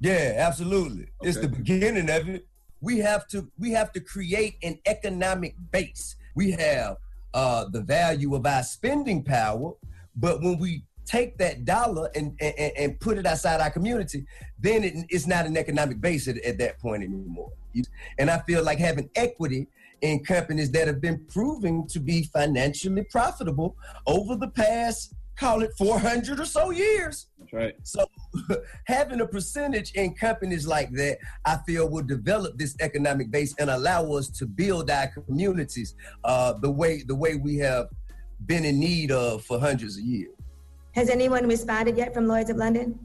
Yeah, absolutely. It's the beginning of it. We have to we have to create an economic base. We have uh, the value of our spending power, but when we take that dollar and and, and put it outside our community, then it, it's not an economic base at, at that point anymore. And I feel like having equity in companies that have been proving to be financially profitable over the past, call it 400 or so years. That's right. So having a percentage in companies like that, I feel will develop this economic base and allow us to build our communities uh, the way the way we have been in need of for hundreds of years. Has anyone responded yet from Lloyd's of London?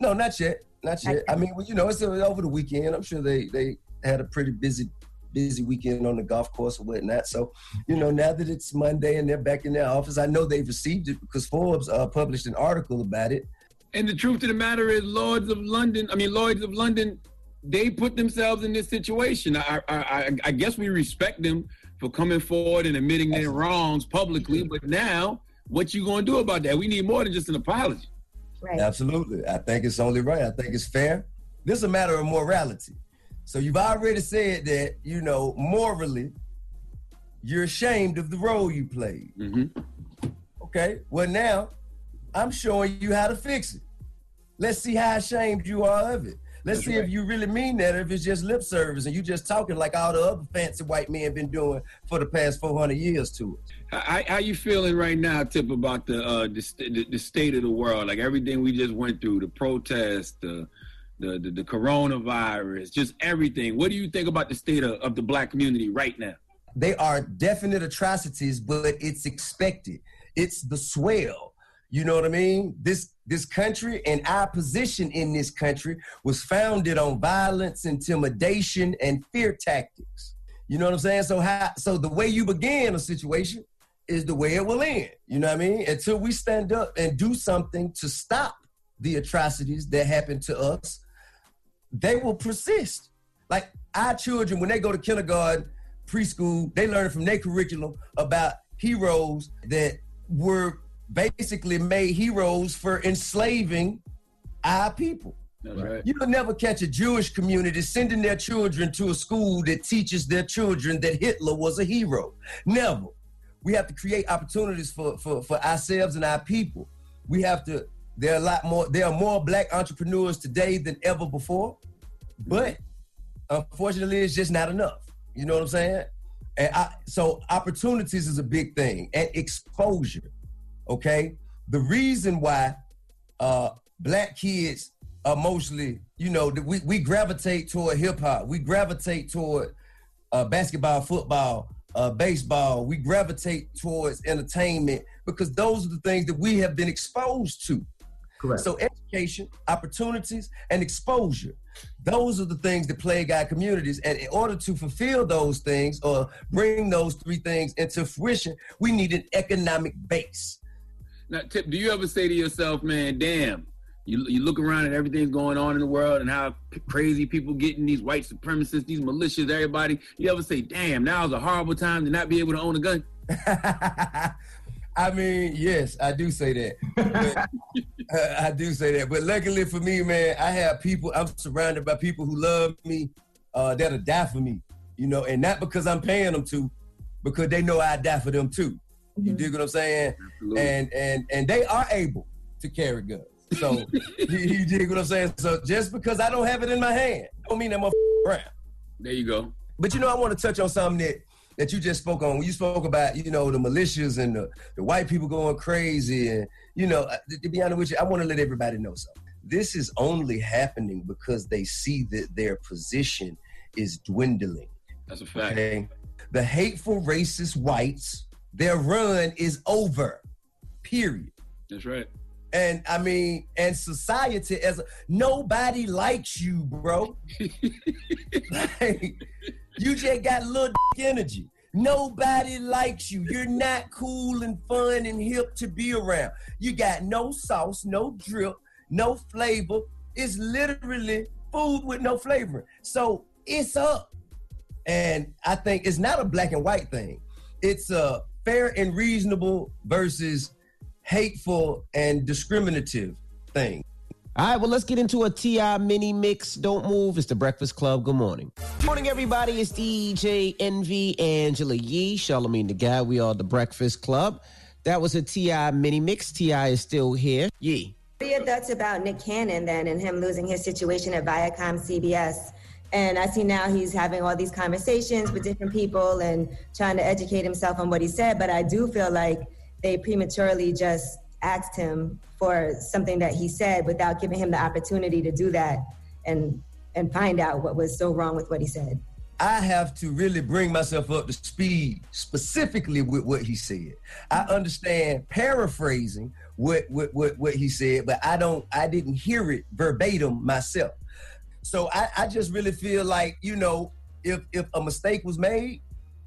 No, not yet, not yet. I mean, well, you know, it's over the weekend. I'm sure they they had a pretty busy busy weekend on the golf course or whatnot. So, you know, now that it's Monday and they're back in their office, I know they've received it because Forbes uh, published an article about it. And the truth of the matter is, Lords of London, I mean, Lloyds of London, they put themselves in this situation. I, I, I, I guess we respect them for coming forward and admitting their wrongs publicly. But now, what you going to do about that? We need more than just an apology. Absolutely. I think it's only right. I think it's fair. This is a matter of morality. So you've already said that, you know, morally, you're ashamed of the role you played. Okay. Well, now I'm showing you how to fix it. Let's see how ashamed you are of it. Let's That's see right. if you really mean that, or if it's just lip service and you just talking like all the other fancy white men been doing for the past 400 years to us. How, how you feeling right now, Tip, about the, uh, the, the the state of the world? Like everything we just went through, the protests, the the, the, the coronavirus, just everything. What do you think about the state of, of the black community right now? they are definite atrocities, but it's expected. It's the swell. You know what I mean? This this country and our position in this country was founded on violence, intimidation, and fear tactics. You know what I'm saying? So how so the way you begin a situation is the way it will end. You know what I mean? Until we stand up and do something to stop the atrocities that happen to us, they will persist. Like our children, when they go to kindergarten, preschool, they learn from their curriculum about heroes that were basically made heroes for enslaving our people. Right. You will never catch a Jewish community sending their children to a school that teaches their children that Hitler was a hero. Never. We have to create opportunities for, for, for ourselves and our people. We have to, there are a lot more, there are more black entrepreneurs today than ever before, but unfortunately it's just not enough. You know what I'm saying? And I, so opportunities is a big thing and exposure. Okay. The reason why uh, black kids are mostly, you know, we, we gravitate toward hip hop, we gravitate toward uh, basketball, football, uh, baseball, we gravitate towards entertainment because those are the things that we have been exposed to. Correct. So education, opportunities, and exposure. Those are the things that plague our communities. And in order to fulfill those things or bring those three things into fruition, we need an economic base. Now, Tip, do you ever say to yourself, man, damn, you, you look around at everything going on in the world and how p- crazy people getting these white supremacists, these militias, everybody. You ever say, damn, now is a horrible time to not be able to own a gun? I mean, yes, I do say that. Uh, I do say that. But luckily for me, man, I have people, I'm surrounded by people who love me, uh, that'll die for me, you know, and not because I'm paying them to, because they know I die for them too. You dig what I'm saying? Absolutely. And and and they are able to carry guns. So you, you dig what I'm saying? So just because I don't have it in my hand, don't mean I'm a around. There you go. But you know, I want to touch on something that that you just spoke on when you spoke about you know the militias and the, the white people going crazy and you know uh, to be honest with you, I want to let everybody know something. This is only happening because they see that their position is dwindling. That's a fact. Okay? The hateful racist whites, their run is over. Period. That's right. And I mean, and society as a, nobody likes you, bro. like, you just got little energy. Nobody likes you. You're not cool and fun and hip to be around. You got no sauce, no drip, no flavor. It's literally food with no flavor. So it's up. And I think it's not a black and white thing. It's a fair and reasonable versus hateful and discriminative thing. All right, well, let's get into a TI mini mix. Don't move. It's the Breakfast Club. Good morning. Good morning, everybody. It's DJ Envy, Angela Yee, Charlamagne the Guy. We are the Breakfast Club. That was a TI mini mix. TI is still here. Yee. What are your thoughts about Nick Cannon then and him losing his situation at Viacom CBS? And I see now he's having all these conversations with different people and trying to educate himself on what he said. But I do feel like they prematurely just asked him for something that he said without giving him the opportunity to do that and and find out what was so wrong with what he said. I have to really bring myself up to speed specifically with what he said. I mm-hmm. understand paraphrasing what, what what what he said, but I don't I didn't hear it verbatim myself. So I, I just really feel like, you know, if if a mistake was made,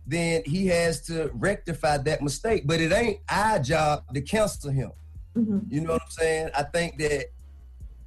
then he has to rectify that mistake. But it ain't our job to counsel him. You know what I'm saying? I think that,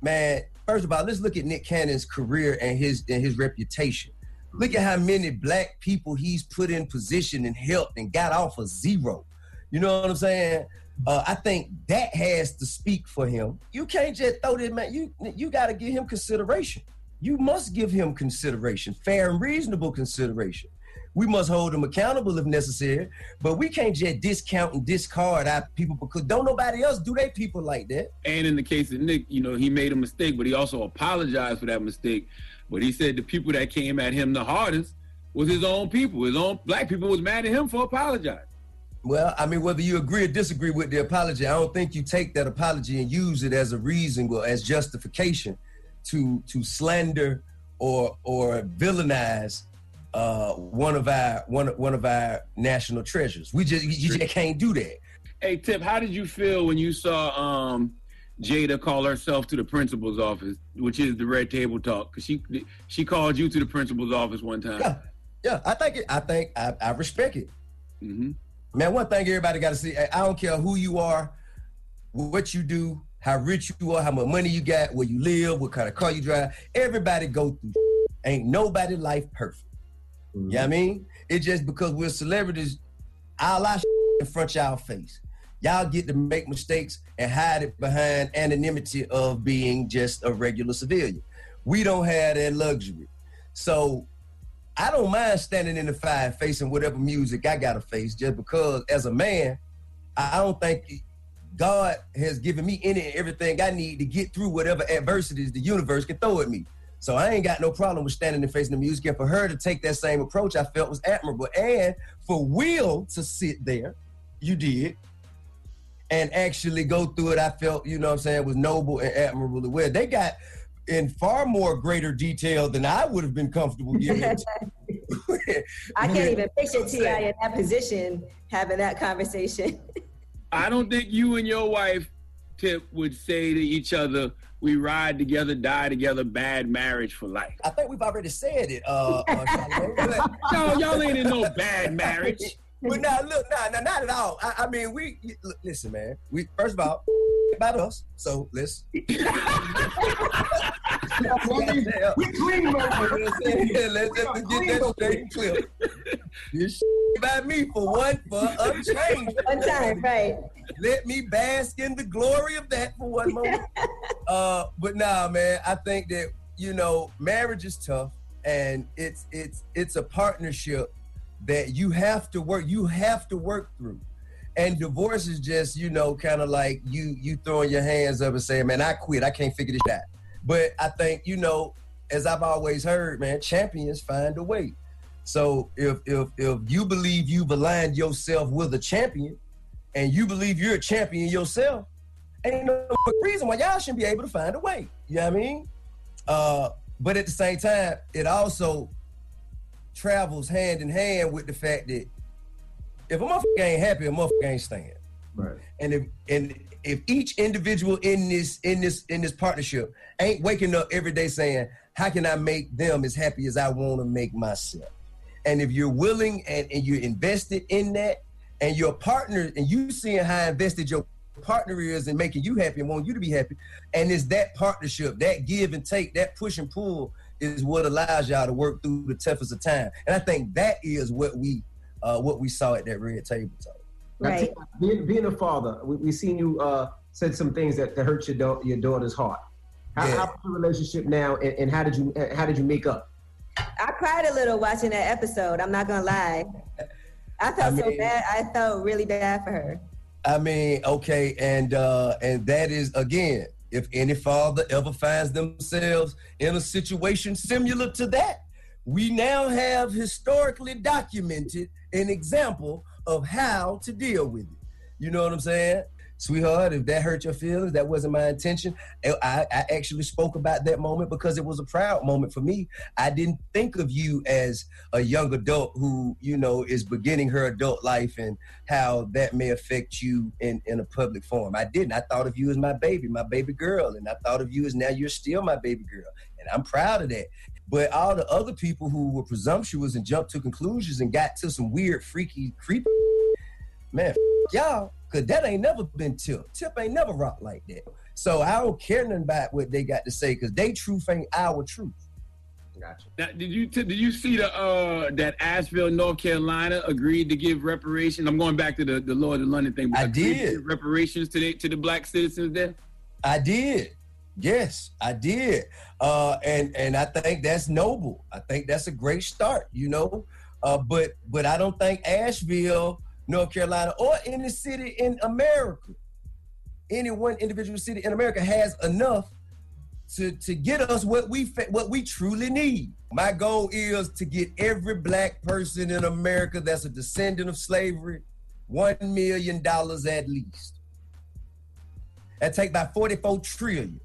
man, first of all, let's look at Nick Cannon's career and his and his reputation. Look at how many black people he's put in position and helped and got off of zero. You know what I'm saying? Uh, I think that has to speak for him. You can't just throw this man. You you got to give him consideration. You must give him consideration, fair and reasonable consideration. We must hold them accountable if necessary, but we can't just discount and discard our people because don't nobody else do they people like that. And in the case of Nick, you know, he made a mistake, but he also apologized for that mistake. But he said the people that came at him the hardest was his own people. His own black people was mad at him for apologizing. Well, I mean, whether you agree or disagree with the apology, I don't think you take that apology and use it as a reason or as justification to to slander or or villainize uh, one of our one one of our national treasures. We just you just can't do that. Hey Tip, how did you feel when you saw um, Jada call herself to the principal's office, which is the red table talk? Because she she called you to the principal's office one time. Yeah, yeah. I think it. I think I, I respect it. Mm-hmm. Man, one thing everybody got to see. I don't care who you are, what you do, how rich you are, how much money you got, where you live, what kind of car you drive. Everybody go through. Ain't nobody life perfect. Mm-hmm. You know I mean? It's just because we're celebrities, all our in front y'all face. Y'all get to make mistakes and hide it behind anonymity of being just a regular civilian. We don't have that luxury. So I don't mind standing in the fire facing whatever music I gotta face just because as a man, I don't think God has given me any and everything I need to get through whatever adversities the universe can throw at me. So I ain't got no problem with standing and facing the music. And for her to take that same approach, I felt was admirable. And for Will to sit there, you did, and actually go through it, I felt, you know what I'm saying, was noble and admirable to well. They got in far more greater detail than I would have been comfortable giving. I can't even picture Ti in that position having that conversation. I don't think you and your wife, Tip, would say to each other, "We ride together, die together, bad marriage for life." I think we've already said it. Uh, uh no, y'all ain't in no bad marriage. But now, look, nah, nah, not at all. I, I mean, we look, listen, man. We first of all about us, so let's. we clean over yeah, let's just get that straight clear. This about me for one for a change. One time, right? Let me bask in the glory of that for one moment. uh, but nah, man, I think that you know, marriage is tough, and it's it's it's a partnership that you have to work you have to work through and divorce is just you know kind of like you you throwing your hands up and saying man i quit i can't figure this out but i think you know as i've always heard man champions find a way So if if if you believe you've aligned yourself with a champion, and you believe you're a champion yourself, ain't no reason why y'all shouldn't be able to find a way. You know what I mean? Uh, but at the same time, it also travels hand in hand with the fact that if a motherfucker ain't happy, a motherfucker ain't staying. Right. And if and if each individual in this in this in this partnership ain't waking up every day saying, "How can I make them as happy as I want to make myself?" And if you're willing and, and you're invested in that, and your partner and you seeing how invested your partner is in making you happy and want you to be happy, and it's that partnership, that give and take, that push and pull is what allows y'all to work through the toughest of time. And I think that is what we uh, what we saw at that red table talk. Right. Tina, being, being a father, we, we seen you uh, said some things that, that hurt your da- your daughter's heart. How, Yeah. how's your relationship now, and, and how did you how did you make up? I cried a little watching that episode. I'm not gonna lie. I felt I so bad. I felt really bad for her. I mean, okay, and uh and that is again, if any father ever finds themselves in a situation similar to that, we now have historically documented an example of how to deal with it. You know what I'm saying? Sweetheart, if that hurt your feelings, that wasn't my intention. I, I actually spoke about that moment because it was a proud moment for me. I didn't think of you as a young adult who, you know, is beginning her adult life and how that may affect you in, in a public forum. I didn't. I thought of you as my baby, my baby girl. And I thought of you as now you're still my baby girl. And I'm proud of that. But all the other people who were presumptuous and jumped to conclusions and got to some weird, freaky, creepy, man, y'all, because that ain't never been Tip. Tip ain't never rocked like that. So I don't care nothing about what they got to say because they truth ain't our truth. Gotcha. Now, did you did you see the uh that Asheville, North Carolina agreed to give reparations? I'm going back to the the Lord of London thing. but I agreed to did. reparations to the to the black citizens there. I did. Yes, I did. Uh, and and I think that's noble. I think that's a great start, you know. Uh, but but I don't think Asheville, North Carolina, or any city in America, any one individual city in America has enough to to get us what we what we truly need. My goal is to get every black person in America that's a descendant of slavery one million dollars at least. That take about 44 trillion.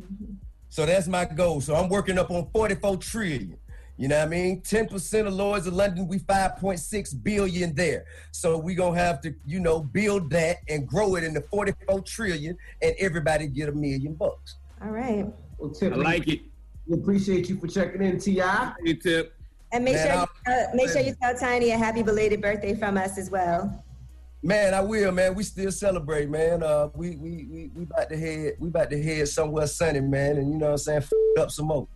Mm-hmm. So that's my goal. So I'm working up on 44 trillion. You know what I mean? 10% of Lloyds of London, we 5.6 billion there. So we gonna have to, you know, build that and grow it into 44 trillion and everybody get a million bucks. All right. Well, Tip, I like it. We appreciate you for checking in, Ti. Hey, Tip. And make Man, sure you, I'll- uh, make sure you tell Tiny a happy belated birthday from us as well. Man, I will, man. We still celebrate, man. Uh we we we we about to head we about to head somewhere sunny, man, and you know what I'm saying, F- up some more.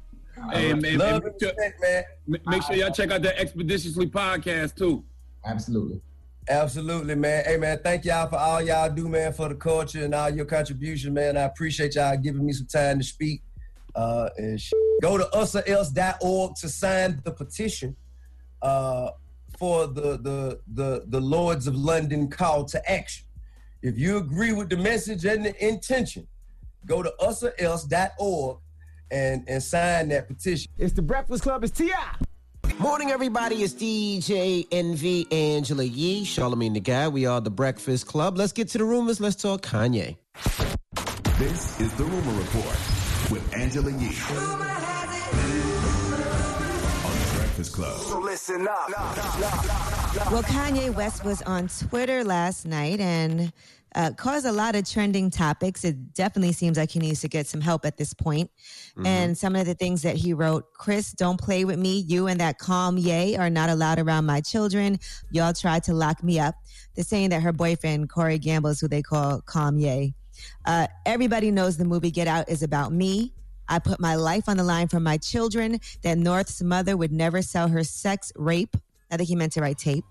Hey, man, Love man, make, sure, respect, man. make sure y'all check out that Expeditiously podcast too. Absolutely. Absolutely, man. Hey, man, thank y'all for all y'all do, man, for the culture and all your contribution, man. I appreciate y'all giving me some time to speak. Uh, and sh- go to usorelse.org to sign the petition uh, for the, the the the Lords of London call to action. If you agree with the message and the intention, go to usorelse.org and and sign that petition. It's the Breakfast Club. It's Ti. Morning, everybody. It's DJ Envy Angela Yee, Charlamagne the Guy. We are the Breakfast Club. Let's get to the rumors. Let's talk Kanye. This is the Rumor Report with Angela Yee. On the Breakfast Club. So listen up. Well, Kanye West was on Twitter last night and uh, caused a lot of trending topics. It definitely seems like he needs to get some help at this point. And some of the things that he wrote Kris, don't play with me. You and that calm yay are not allowed around my children. Y'all tried to lock me up. They're saying that her boyfriend, Corey Gamble, is who they call calm yay. Uh, everybody knows the movie Get Out is about me. I put my life on the line for my children. That North's mother would never sell her sex, rape. I think he meant to write tape.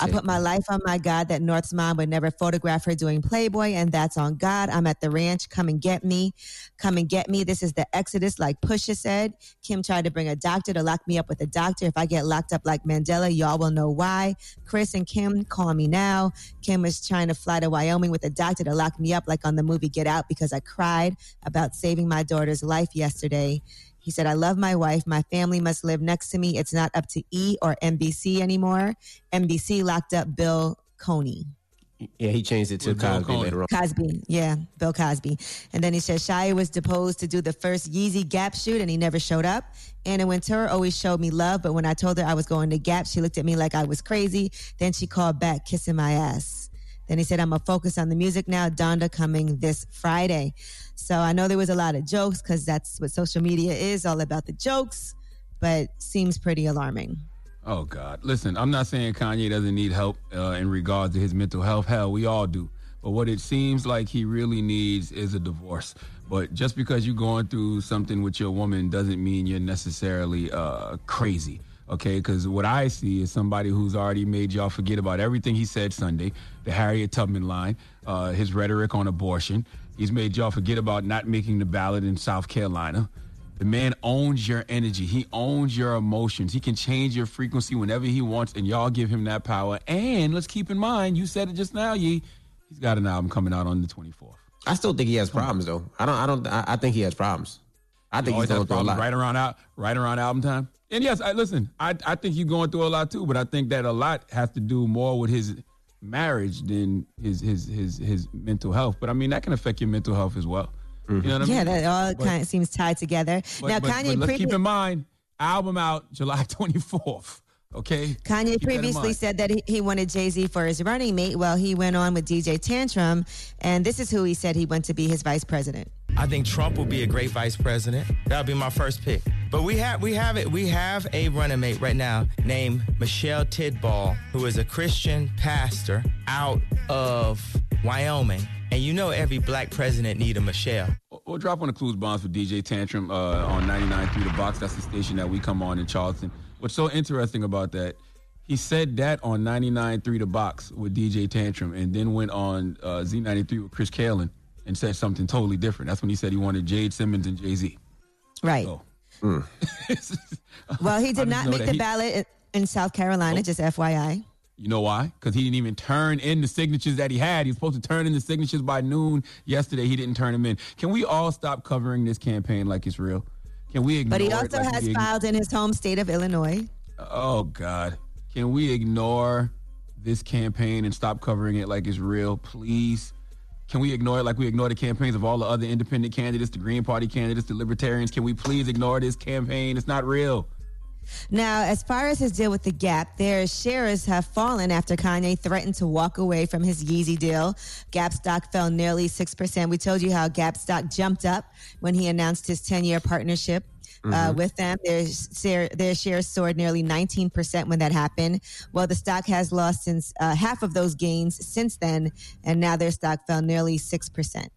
I put my life on my God that North's mom would never photograph her doing Playboy, and that's on God. I'm at the ranch. Come and get me. Come and get me. This is the Exodus, like Pusha said. Kim tried to bring a doctor to lock me up with a doctor. If I get locked up like Mandela, y'all will know why. Kris and Kim, call me now. Kim was trying to fly to Wyoming with a doctor to lock me up, like on the movie Get Out, because I cried about saving my daughter's life yesterday. He said, I love my wife. My family must live next to me. It's not up to E or NBC anymore. NBC locked up Bill Coney. Yeah, he changed it to With Cosby later on. Cosby, yeah, Bill Cosby. And then he said Shia was deposed to do the first Yeezy Gap shoot and he never showed up. Anna Wintour always showed me love, but when I told her I was going to Gap, she looked at me like I was crazy. Then she called back, kissing my ass. Then he said, I'm going to focus on the music now. Donda coming this Friday. So I know there was a lot of jokes because that's what social media is all about the jokes, but seems pretty alarming. Oh God! Listen, I'm not saying Kanye doesn't need help uh, in regards to his mental health. Hell, we all do. But what it seems like he really needs is a divorce. But just because you're going through something with your woman doesn't mean you're necessarily uh, crazy. Okay, because what I see is somebody who's already made y'all forget about everything he said Sunday, the Harriet Tubman line, uh, his rhetoric on abortion. He's made y'all forget about not making the ballot in South Carolina. The man owns your energy. He owns your emotions. He can change your frequency whenever he wants, and y'all give him that power. And let's keep in mind, you said it just now, Yee. He's got an album coming out on the 24th. I still think he has problems though. I don't. I don't. I, I think he has problems. I think he's going through a problems lot. right around out, right around album time. And yes, I listen. I I think he's going through a lot too, but I think that a lot has to do more with his marriage than his his his his mental health. But I mean, that can affect your mental health as well. You mm-hmm. know what I yeah, mean? that all But- kind of seems tied together. but- now, but- Kanye but let's keep in mind, album out July 24th. Okay. Kanye Keep previously mind. said that he, he wanted Jay Z for his running mate. Well, he went on with DJ Tantrum, and this is who he said he went to be his vice president. I think Trump will be a great vice president. That'll be my first pick. But we have we have it. We have a running mate right now named Michelle Tidball, who is a Christian pastor out of Wyoming. And you know every black president need a Michelle. We'll drop on the clues bombs for DJ Tantrum uh, on 99.3 The Box. That's the station that we come on in Charleston. What's so interesting about that, he said that on 99.3 The Box with DJ Tantrum and then went on uh, Z93 with Chris Kalin and said something totally different. That's when he said he wanted Jade Simmons and Jay-Z. Right. Mm. Well, he did not make the he- ballot in- in South Carolina, just FYI. You know why? Because he didn't even turn in the signatures that he had. He was supposed to turn in the signatures by noon yesterday. He didn't turn them in. Can we all stop covering this campaign like it's real? Can we ignore But he also like has filed in his home state of Illinois. Oh God. Can we ignore this campaign and stop covering it like it's real, please? Can we ignore it like we ignore the campaigns of all the other independent candidates, the Green Party candidates, the Libertarians? Can we please ignore this campaign? It's not real. Now, as far as his deal with the Gap, their shares have fallen after Kanye threatened to walk away from his Yeezy deal. Gap stock fell nearly 6%. We told you how Gap stock jumped up when he announced his 10 year partnership. Uh, Mhm. with them, their share, their shares soared nearly 19% when that happened. Well, the stock has lost since uh, half of those gains since then, and now their stock fell nearly 6%.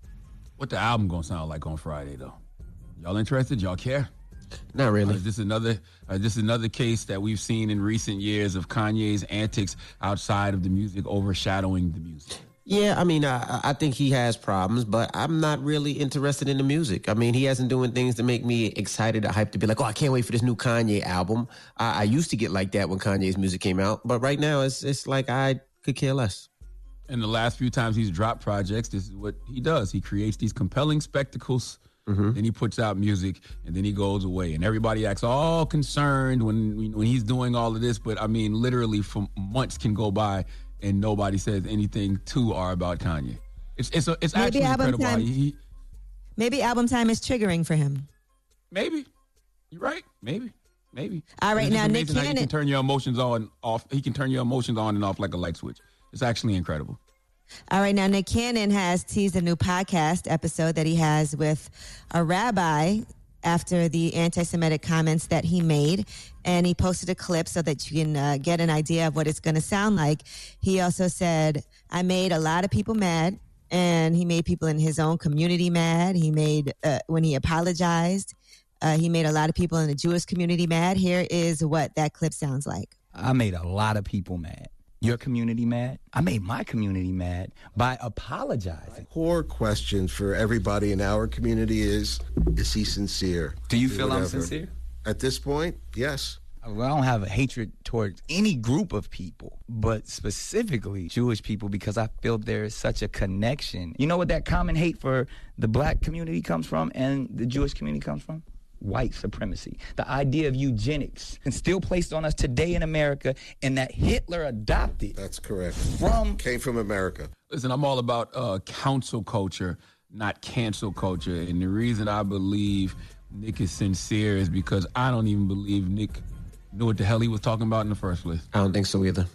What the album gonna sound like on Friday though? Y'all interested? Y'all care? Not really. Uh, is this another? Uh, this is another case that we've seen in recent years of Kanye's antics outside of the music overshadowing the music. Yeah, I mean, I, I think he has problems, but I'm not really interested in the music. I mean, he hasn't doing things to make me excited or hyped to be like, oh, I can't wait for this new Kanye album. I, I used to get like that when Kanye's music came out, but right now it's it's like I could care less. And the last few times he's dropped projects, this is what he does. He creates these compelling spectacles. Mm-hmm. Then he puts out music, and then he goes away, and everybody acts all concerned when when he's doing all of this. But I mean, literally, for months can go by, and nobody says anything to or about Kanye. It's it's a, it's Maybe actually album incredible. time- He, Maybe album time is triggering for him. maybe you're right. Maybe maybe. All right, now, Nick amazing how he Cannon- can turn your emotions on off. He can turn your emotions on and off like a light switch. It's actually incredible. All right, now Nick Cannon has teased a new podcast episode that he has with a rabbi after the anti-Semitic comments that he made, and he posted a clip so that you can uh, get an idea of what it's going to sound like. He also said, "I made a lot of people mad." And he made people in his own community mad. He made, uh, when he apologized, uh, he made a lot of people in the Jewish community mad. Here is what that clip sounds like. I made a lot of people mad. Your community mad. I made my community mad by apologizing. core question for everybody in our community is is he sincere Do you feel I'm sincere? at this point yes Well, I don't have a hatred towards any group of people, but specifically Jewish people because I feel there is such a connection. You know what that common hate for the black community comes from and the Jewish community comes from? White supremacy, the idea of eugenics, and still placed on us today in America, and that Hitler adopted. That's correct. From came from America. Listen, I'm all about uh, counsel culture, not cancel culture. And the reason I believe Nick is sincere is because I don't even believe Nick knew what the hell he was talking about in the first place. I don't think so either.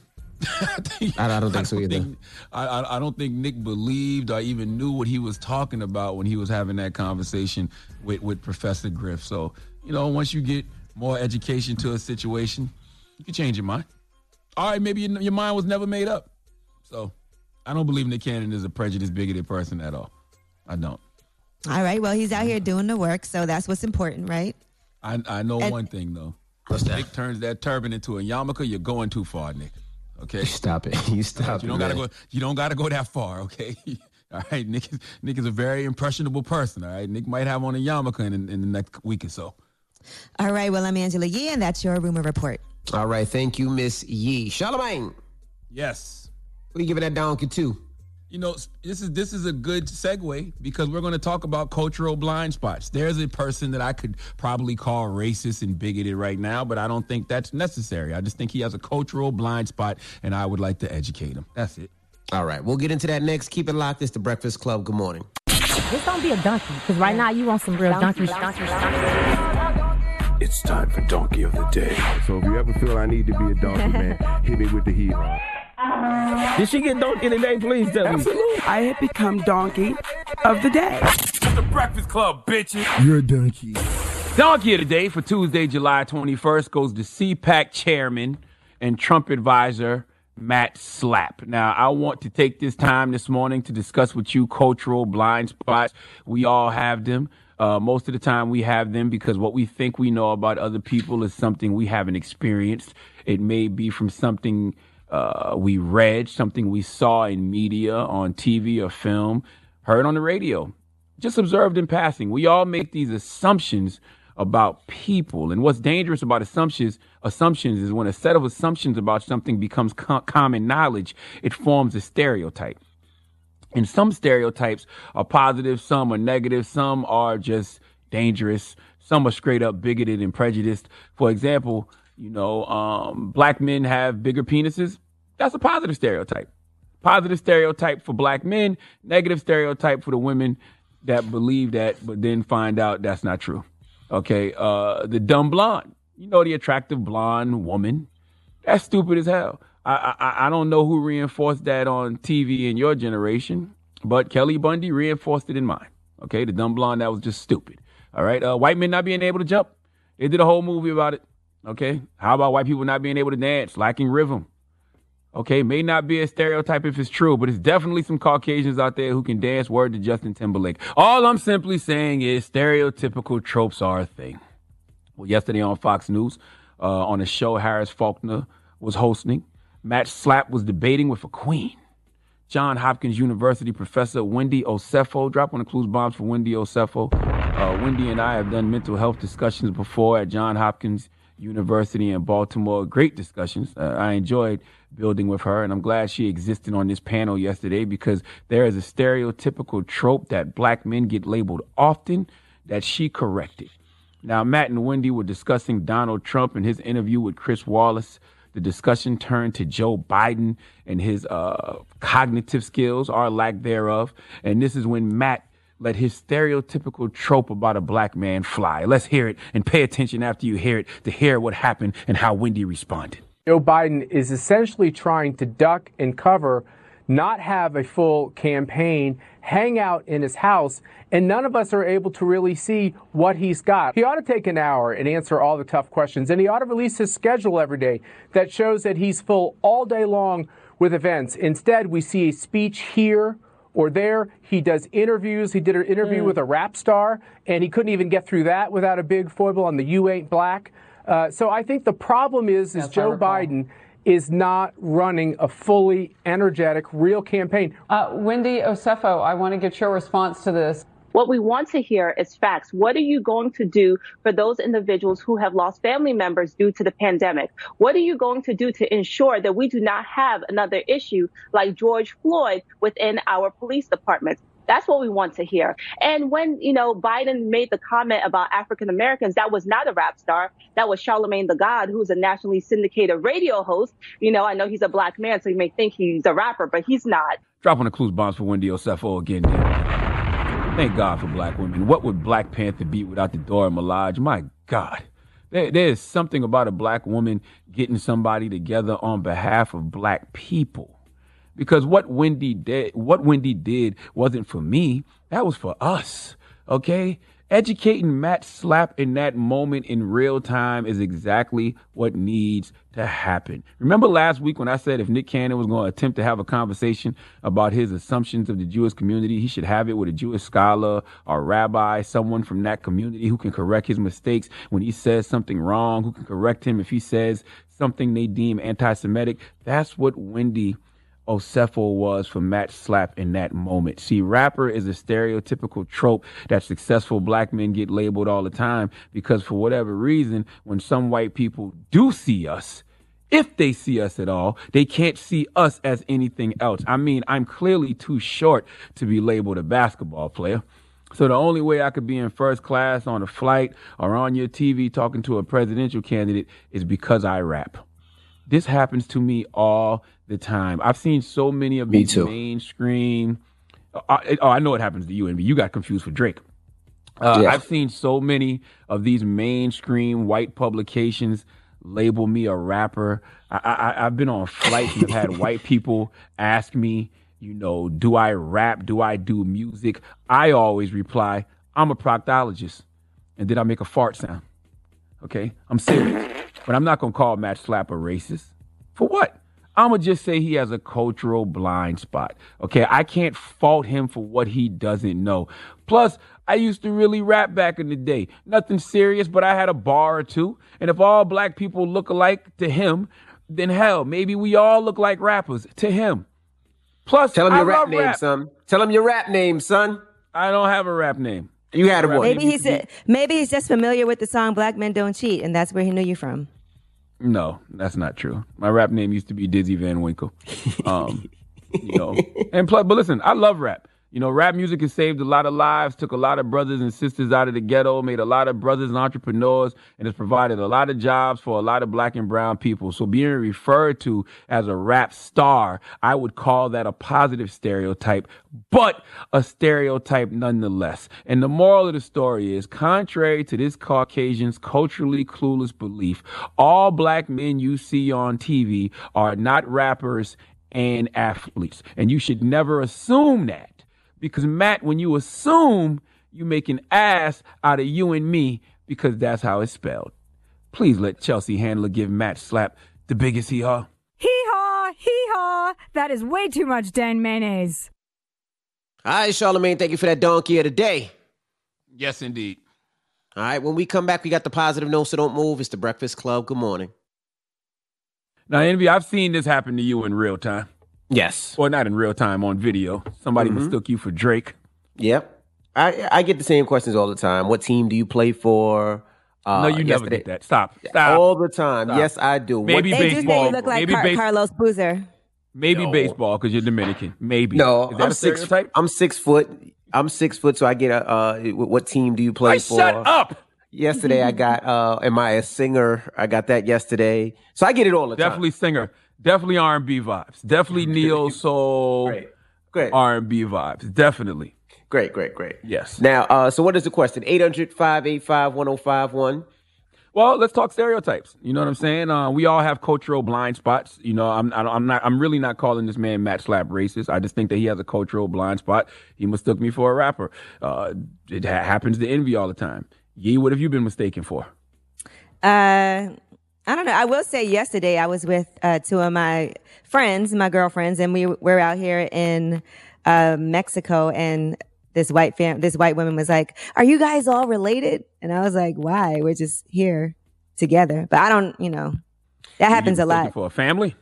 I, I don't think so either. Think, I, I, I don't think Nick believed or even knew what he was talking about when he was having that conversation with, with Professor Griff. So, you know, once you get more education to a situation, you can change your mind. All right, maybe your, your mind was never made up. So, I don't believe Nick Cannon is a prejudiced, bigoted person at all. I don't. All right. Well, he's out here doing the work, so that's what's important, right? I I know And- one thing though. What's that? Nick turns that turban into a yarmulke. You're going too far, Nick. Okay. Stop it. You stop You don't gotta man. go. You don't gotta go that far. Okay. All right. Nick is Nick is a very impressionable person. All right. Nick might have on a yarmulke in, in the next week or so. All right. Well, I'm Angela Yee, and that's your rumor report. All right. Thank you, Miss Yee. Charlamagne, Yes. who you giving that donkey to? You know, this is this is a good segue because we're going to talk about cultural blind spots. There's a person that I could probably call racist and bigoted right now, but I don't think that's necessary. I just think he has a cultural blind spot, and I would like to educate him. That's it. All right. We'll get into that next. Keep it locked. It's the Breakfast Club. Good morning. Just don't be a donkey, because right now you want some real donkey. It's time for Donkey of the Day. So if you ever feel I need to be a donkey, man, hit me with the heat. Did she get donkey today? Please tell me. I have become donkey of the day. The Breakfast Club, bitches. You're a donkey. Donkey of the day for Tuesday, July 21st goes to CPAC chairman and Trump advisor Matt Schlapp. Now, I want to take this time this morning to discuss with you cultural blind spots. We all have them. Uh, most of the time, we have them because what we think we know about other people is something we haven't experienced. It may be from something uh, we read, something we saw in media, on TV or film, heard on the radio just observed in passing. We all make these assumptions about people, and what's dangerous about assumptions assumptions is when a set of assumptions about something becomes co- common knowledge, it forms a stereotype. And some stereotypes are positive, some are negative, some are just dangerous, some are straight up bigoted and prejudiced. For example, you know, um, black men have bigger penises. That's a positive stereotype. Positive stereotype for black men, negative stereotype for the women that believe that, but then find out that's not true. Okay, uh, the dumb blonde. You know, the attractive blonde woman. That's stupid as hell. I, I I don't know who reinforced that on TV in your generation, but Kelly Bundy reinforced it in mine. Okay, the dumb blonde that was just stupid. All right, uh, white men not being able to jump. They did a whole movie about it. Okay, how about white people not being able to dance, lacking rhythm? Okay, may not be a stereotype if it's true, but it's definitely some Caucasians out there who can dance word to Justin Timberlake. All I'm simply saying is stereotypical tropes are a thing. Well, yesterday on Fox News, uh, on a show Harris Faulkner was hosting, Matt Schlapp was debating with a queen. John Hopkins University professor Wendy Osefo. Drop on the clues bombs for Wendy Osefo. Uh, Wendy and I have done mental health discussions before at John Hopkins University in Baltimore. Great discussions. Uh, I enjoyed building with her, and I'm glad she existed on this panel yesterday because there is a stereotypical trope that black men get labeled often that she corrected. Now, Matt and Wendy were discussing Donald Trump and his interview with Chris Wallace. The discussion turned to Joe Biden and his uh, cognitive skills, or lack thereof. And this is when Matt let his stereotypical trope about a black man fly. Let's hear it and pay attention after you hear it to hear what happened and how Wendy responded. Joe Biden is essentially trying to duck and cover, not have a full campaign, hang out in his house, and none of us are able to really see what he's got. He ought to take an hour and answer all the tough questions, and he ought to release his schedule every day that shows that he's full all day long with events. Instead, we see a speech here or there. He does interviews. He did an interview Mm. with a rap star, and he couldn't even get through that without a big foible on the "You Ain't Black." Uh, so I think the problem is, is Joe Biden is not running a fully energetic, real campaign. Uh, Wendy Osefo, I want to get your response to this. What we want to hear is facts. What are you going to do for those individuals who have lost family members due to the pandemic? What are you going to do to ensure that we do not have another issue like George Floyd within our police department? That's what we want to hear. And when, you know, Biden made the comment about African Americans, that was not a rap star. That was Charlamagne the God, who's a nationally syndicated radio host. You know, I know he's a black man, so you may think he's a rapper, but he's not. Dropping the clues bombs for Wendy Osefo again. Thank God for black women. What would Black Panther be without the Dora Milaje? My God. There, there is something about a black woman getting somebody together on behalf of black people. Because what Wendy did, what Wendy did wasn't for me. That was for us. Okay? Educating Matt Schlapp in that moment in real time is exactly what needs to happen. Remember last week when I said if Nick Cannon was going to attempt to have a conversation about his assumptions of the Jewish community, he should have it with a Jewish scholar or rabbi, someone from that community who can correct his mistakes when he says something wrong, who can correct him if he says something they deem anti Semitic. That's what Wendy Osefo was for Matt Schlapp in that moment. See, rapper is a stereotypical trope that successful black men get labeled all the time because for whatever reason, when some white people do see us, if they see us at all, they can't see us as anything else. I mean, I'm clearly too short to be labeled a basketball player. So the only way I could be in first class on a flight or on your TV talking to a presidential candidate is because I rap. This happens to me all the time. I've seen so many of Me these too. mainstream. Oh, I, oh, I know it happens to you, Envy. You got confused for Drake. Uh, Yeah. I've seen so many of these mainstream white publications label me a rapper. I, I, I've been on flights and have had white people ask me, you know, do I rap? Do I do music? I always reply, I'm a proctologist. And then I make a fart sound. Okay? I'm serious. But I'm not going to call Matt Schlapp a racist. For what? I'm going to just say he has a cultural blind spot. Okay? I can't fault him for what he doesn't know. Plus, I used to really rap back in the day. Nothing serious, but I had a bar or two. And if all black people look alike to him, then hell, maybe we all look like rappers to him. Plus, Tell him I your rap love name, rap. son. Tell him your rap name, son. I don't have a rap name. You had one. Maybe he's maybe he's just familiar with the song "Black Men Don't Cheat," and that's where he knew you from. No, that's not true. My rap name used to be Dizzy Van Winkle. Um, you know, and plus, but listen, I love rap. You know, rap music has saved a lot of lives, took a lot of brothers and sisters out of the ghetto, made a lot of brothers and entrepreneurs, and has provided a lot of jobs for a lot of black and brown people. So being referred to as a rap star, I would call that a positive stereotype, but a stereotype nonetheless. And the moral of the story is contrary to this Caucasian's culturally clueless belief, all black men you see on TV are not rappers and athletes. And you should never assume that. Because Matt, when you assume, you make an ass out of you and me because that's how it's spelled. Please let Chelsea Handler give Matt Schlapp the biggest hee haw. Hee haw, hee haw. That is way too much Dan mayonnaise. All right, Charlamagne, thank you for that donkey of the day. Yes, indeed. All right, when we come back, we got the positive note, so don't move. It's the Breakfast Club. Good morning. Now, Envy, I've seen this happen to you in real time. Yes. Well, not in real time, on video. Somebody Mhm. mistook you for Drake. Yep. I I get the same questions all the time. What team do you play for? Uh, no, you never yesterday- get that. Stop. Stop. All the time. Stop. Yes, I do. Maybe What- They do baseball. you look like Maybe Car- base- Carlos Boozer. Maybe No. baseball because you're Dominican. Maybe. No, Is that I'm a six. stereotype? I'm six foot. I'm six foot, so I get a. Uh, what team do you play Hey, for? shut up. Yesterday, I got. Uh, am I a singer? I got that yesterday, so I get it all the time. Definitely singer. Definitely R&B vibes. Definitely neo soul. Great. Great. R&B vibes. Definitely. Great, great, great. Yes. Now, uh, so what is the question? 800-585-1051. Well, let's talk stereotypes. You know what I'm saying? Uh, we all have cultural blind spots. You know, I'm, I don't- I'm not. I'm really not calling this man Matt Schlapp racist. I just think that he has a cultural blind spot. He mistook me for a rapper. Uh, it ha- happens to Envy all the time. Yee, what have you been mistaken for? Uh, I don't know. I will say yesterday I was with uh, two of my friends, my girlfriends, and we were out here in uh, Mexico, and this white fam, this white woman was like, "Are you guys all related?" And I was like, "Why? We're just here together." But I don't, you know, that happens a lot. for a family.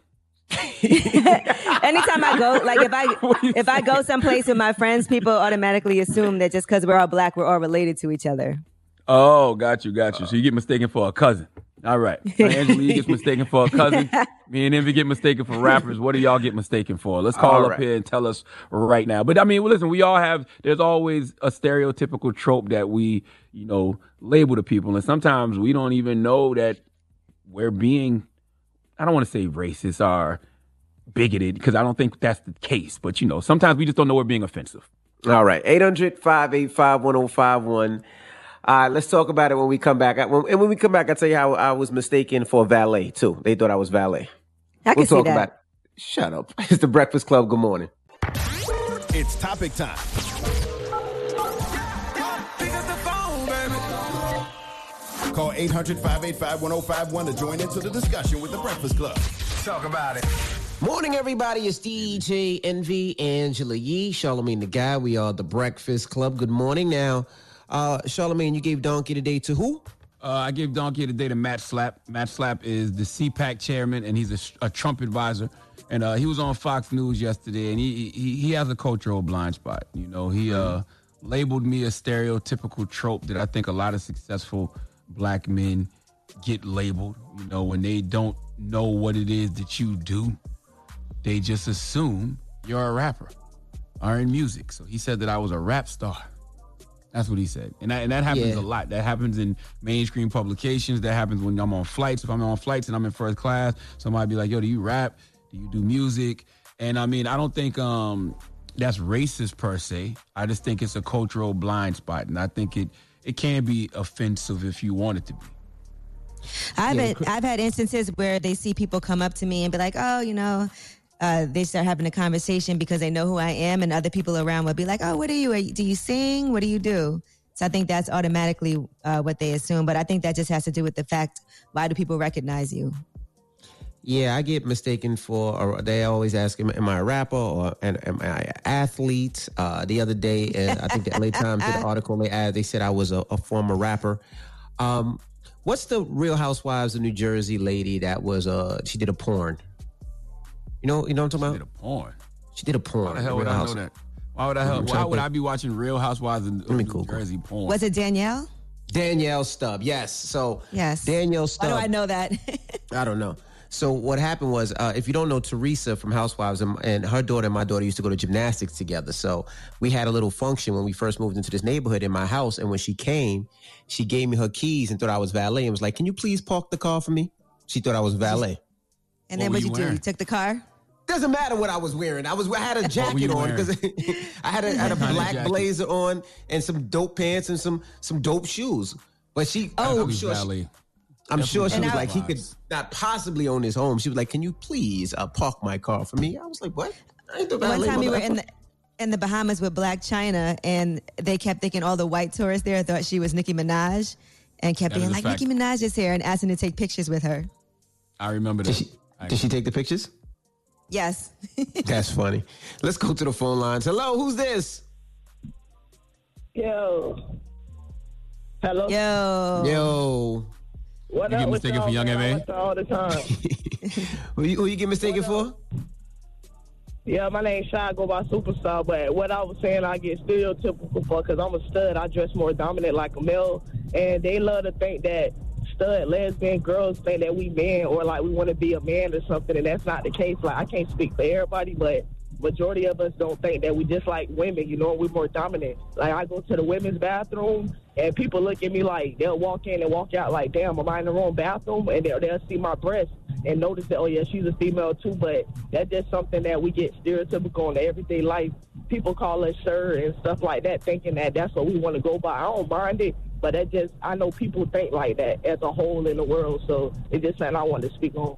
Anytime I go, like if I if I go someplace with my friends, people automatically assume that just because we're all black, we're all related to each other. Oh, got you, got you. So you get mistaken for a cousin. All right. So Angela Yee gets mistaken for a cousin. Me and Envy get mistaken for rappers. What do y'all get mistaken for? Let's call All up right. here and tell us right now. But I mean, well, listen, we all have, there's always a stereotypical trope that we, you know, label to people. And sometimes we don't even know that we're being, I don't want to say racist or bigoted because I don't think that's the case. But, you know, sometimes we just don't know we're being offensive. All right. 800 585 1051. All right, let's talk about it when we come back. I- when- And when we come back, I'll tell you how I was mistaken for valet, too. They thought I was valet. I can we'll see talk that. about it. Shut up. It's the Breakfast Club. Good morning. It's topic time. Call 800 585 1051 to join into the discussion with the Breakfast Club. Talk about it. Morning, everybody. It's DJ Envy, Angela Yee, Charlamagne the Guy. We are the Breakfast Club. Good morning. Now, uh, Charlamagne, you gave Donkey today to who? Uh, I gave Donkey today to Matt Schlapp. Matt Schlapp is the CPAC chairman, and he's a, a Trump advisor. And uh, he was on Fox News yesterday, and he, he he has a cultural blind spot. You know, he uh, labeled me a stereotypical trope that I think a lot of successful black men get labeled. You know, when they don't know what it is that you do, they just assume you're a rapper or in music. So he said that I was a rap star. That's what he said. And that, and that happens Yeah. a lot. That happens in mainstream publications. That happens when I'm on flights. If I'm on flights and I'm in first class, somebody be like, yo, do you rap? Do you do music? And I mean, I don't think um, that's racist per se. I just think it's a cultural blind spot. And I think it, it can be offensive if you want it to be. I've Yeah, had, I've had instances where they see people come up to me and be like, oh, you know, uh, they start having a conversation because they know who I am, and other people around will be like, oh, what are you? Are you- Do you sing? What do you do? So I think that's automatically uh, what they assume. But I think that just has to do with the fact why do people recognize you? Yeah, I get mistaken for. Or they always ask, "Am, am I a rapper or am, am I an athlete?" Uh, the other day, uh, I think the LA Times did an article. They asked, they said I was a, a former rapper. Um, what's the Real Housewives of New Jersey lady that was? Uh, she did a porn. You know, you know what I'm talking about? Porn. She did a porn. Why the hell would I know that? Why would I? I'm Why would. I be watching Real Housewives of New Jersey porn? Was it Danielle? Danielle Staub. Yes. So Yes. Danielle Why Staub. do I know that? I don't know. So what happened was, uh, if you don't know Teresa from Housewives, and, and her daughter and my daughter used to go to gymnastics together. So we had a little function when we first moved into this neighborhood in my house. And when she came, she gave me her keys and thought I was valet and was like, "Can you please park the car for me?" She thought I was valet. And then what you, do? You took the car? Doesn't matter what I was wearing. I was I had a jacket on because I had a, had a What kind of black blazer on and some dope pants and some some dope shoes. But she, Oh, I'm sure, she. I'm sure she Definitely was like, he could not possibly own his home. She was like, "Can you please uh, park my car for me?" I was like, "What?" I ain't the One valet, time we were in the in the Bahamas with Blac Chyna, and they kept thinking all the white tourists there thought she was Nicki Minaj, and kept That is being like, fact. "Nicki Minaj is here," and asking to take pictures with her. I remember that. Did she, did she take the pictures? Yes. That's funny. Let's go to the phone lines. Hello, who's this? Yo. Hello. Yo. Yo, What You get mistaken y'all, for Young man? M.A.? y'all all the time. who you, who you get mistaken for? yeah, my name's Shy. I go by Superstar. But what I was saying, I get stereotypical for because I'm a stud. I dress more dominant like a male, and they love to think that stud lesbian girls think that we men or like we want to be a man or something, and that's not the case. Like I can't speak for everybody, but majority of us don't think that we just like women. You know, we're more dominant. Like I go to the women's bathroom, and people look at me like they'll walk in and walk out like, "Damn, am I in the wrong bathroom?" And they'll, they'll see my breasts and notice that, oh yeah, she's a female too. But that's just something that we get stereotypical in everyday life. People call us sir and stuff like that, thinking that that's what we want to go by. I don't mind it. But that just, I know people think like that as a whole in the world, so it's just something I want to speak on.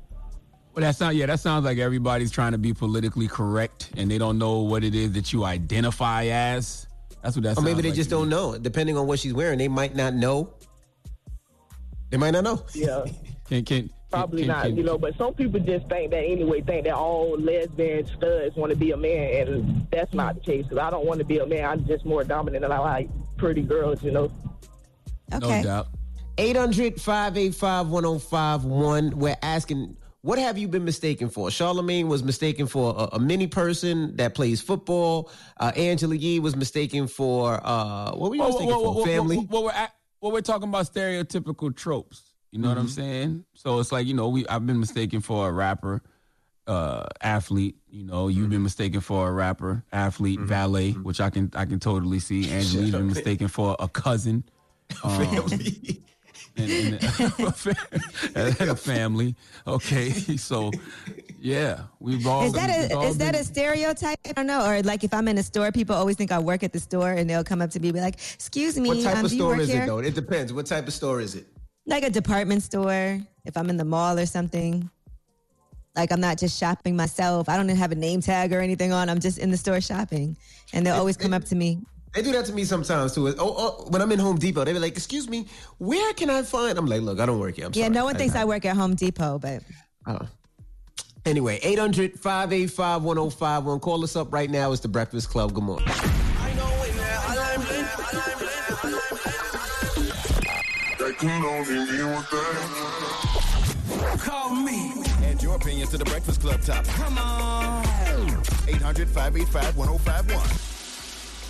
Well, that sound yeah, that sounds like everybody's trying to be politically correct, and they don't know what it is that you identify as. That's what that. Or maybe they like just don't know. Depending on what she's wearing, they might not know. They might not know. Yeah. Can can Probably can- not, can- you know, but some people just think that anyway, think that all lesbian studs want to be a man, and that's not the case. Because I don't want to be a man. I'm just more dominant, and I like pretty girls, you know. Okay. No doubt. 800 585 1051. We're asking, what have you been mistaken for? Charlamagne was mistaken for a, a mini person that plays football. Uh, Angela Yee was mistaken for, uh, what were you mistaken well, for? well, Family? Well, we're at, well, we're talking about stereotypical tropes. You know what I'm saying? So it's like you know we I've been mistaken for a rapper, uh, athlete. You know you've been mistaken for a rapper, athlete, valet, which I can I can totally see. Angela's been mistaken for a cousin. Um, and, and, and a family. Okay, so yeah, we've all. Is that we've a all is that been- a stereotype? I don't know. Or like if I'm in a store, people always think I work at the store, and they'll come up to me and be like, "Excuse me, What type um, of store is here?" it though? It depends. What type of store is it? Like a department store. If I'm in the mall or something, like I'm not just shopping myself. I don't have a name tag or anything on. I'm just in the store shopping, and they'll always come up to me. They do that to me sometimes too. Oh, oh, when I'm in Home Depot, they be like, "Excuse me, where can I find?" I'm like, "Look, I don't work here." I'm yeah, sorry. no one thinks I work at Home Depot, but uh, Oh. Anyway, 800 585 1051. Call us up right now. It's the Breakfast Club. Good morning. Call me. Add your opinion to the Breakfast Club topic. Come on. 800 585 1051.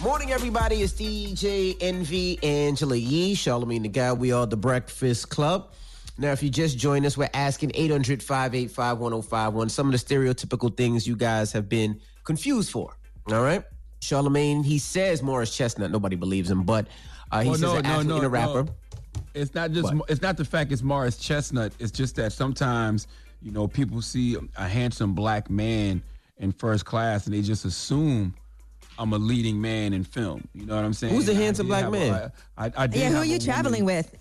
Morning, everybody. It's DJ Envy Angela Yee, Charlamagne the Guy. We are the Breakfast Club. Now, if you just joined us, we're asking 800 585 1051 some of the stereotypical things you guys have been confused for. All right? Charlamagne, he says Morris Chestnut. Nobody believes him, but uh, he Well, says no, an no, no, and a rapper. no. It's not just. What? It's not the fact it's Morris Chestnut. It's just that sometimes you know people see a handsome black man in first class and they just assume I'm a leading man in film. You know what I'm saying? Who's the handsome black have man? I, I did yeah, who are a you woman- traveling with?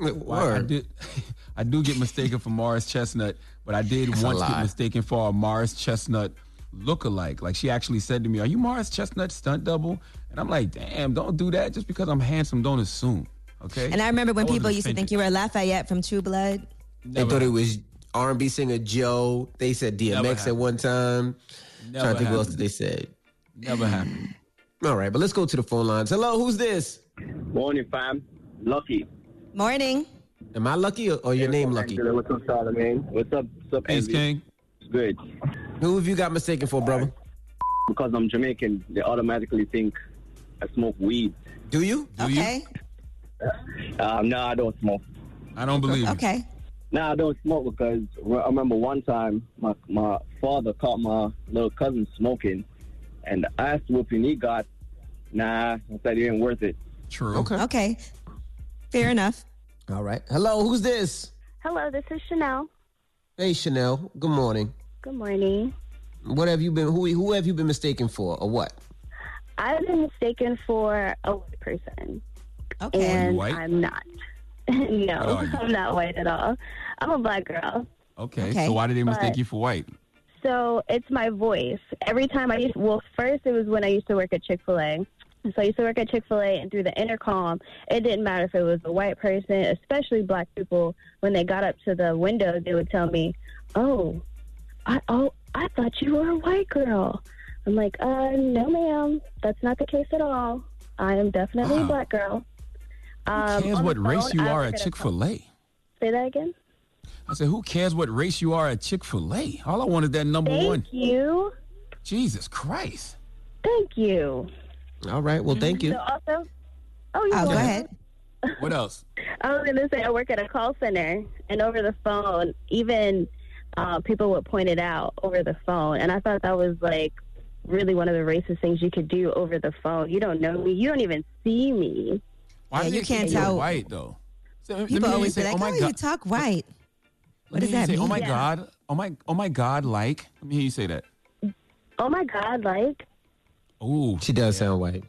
Well, I, I did. I do get mistaken for Morris Chestnut, but I did That's once get mistaken for a Morris Chestnut look-alike. Like she actually said to me, "Are you Morris Chestnut stunt double?" And I'm like, "Damn, don't do that. Just because I'm handsome, don't assume." Okay. And I remember when I wasn't people used to think you were Lafayette from True Blood. They thought it was R&B singer Joe. They said DMX at one time. Never Trying to think what else happened. they said. Never happened. All right, but let's go to the phone lines. Hello, who's this? Morning, fam. Lucky. Morning. Am I lucky or, or your name lucky? What's up, Charlamagne? What's up? What's up, Peace, King. Good. Who have you got mistaken for, brother? Because I'm Jamaican, they automatically think I smoke weed. Do you? Do okay. Um, no, I don't smoke. I don't believe you. Okay. No, I don't smoke because I remember one time my my father caught my little cousin smoking, and I asked whooping he got. Nah, I said it ain't worth it. True. Okay. Okay. Fair enough. All right. Hello, who's this? Hello, this is Chanel. Hey, Chanel. Good morning. Good morning. What have you been? Who who have you been mistaken for, or what? I've been mistaken for a white person. Okay. And white? I'm not. no, What are you? I'm not white at all. I'm a black girl. Okay. Okay. So why did they mistake But- you for white? So it's my voice. Every time I used, well, first it was when I used to work at Chick fil A. So I used to work at Chick fil A, and through the intercom, it didn't matter if it was a white person, especially black people, when they got up to the window, they would tell me, Oh, I, oh, I thought you were a white girl. I'm like, uh, no, ma'am. That's not the case at all. I am definitely a black girl. Who Um, cares on the what race you I are at Chick Fil A? Say that again. I said, who cares what race you are at Chick Fil A? All I want is that number Thank one. Thank you. Jesus Christ. Thank you. All right. Well, thank you. So also, oh, you Oh, go welcome. ahead. What else? I was gonna say I work at a call center, and over the phone, even uh, people would point it out over the phone, and I thought that was like really one of the racist things you could do over the phone. You don't know me, you don't even see me. Why Yeah, do you they can't think you're tell. white though. So, People always say, be like, "Oh my "Oh, you talk white." What does that you say, mean? Oh my Yeah. God. Oh my. Oh my God. Like. Let me hear you say that. Oh my God, like Ooh. She does sound white.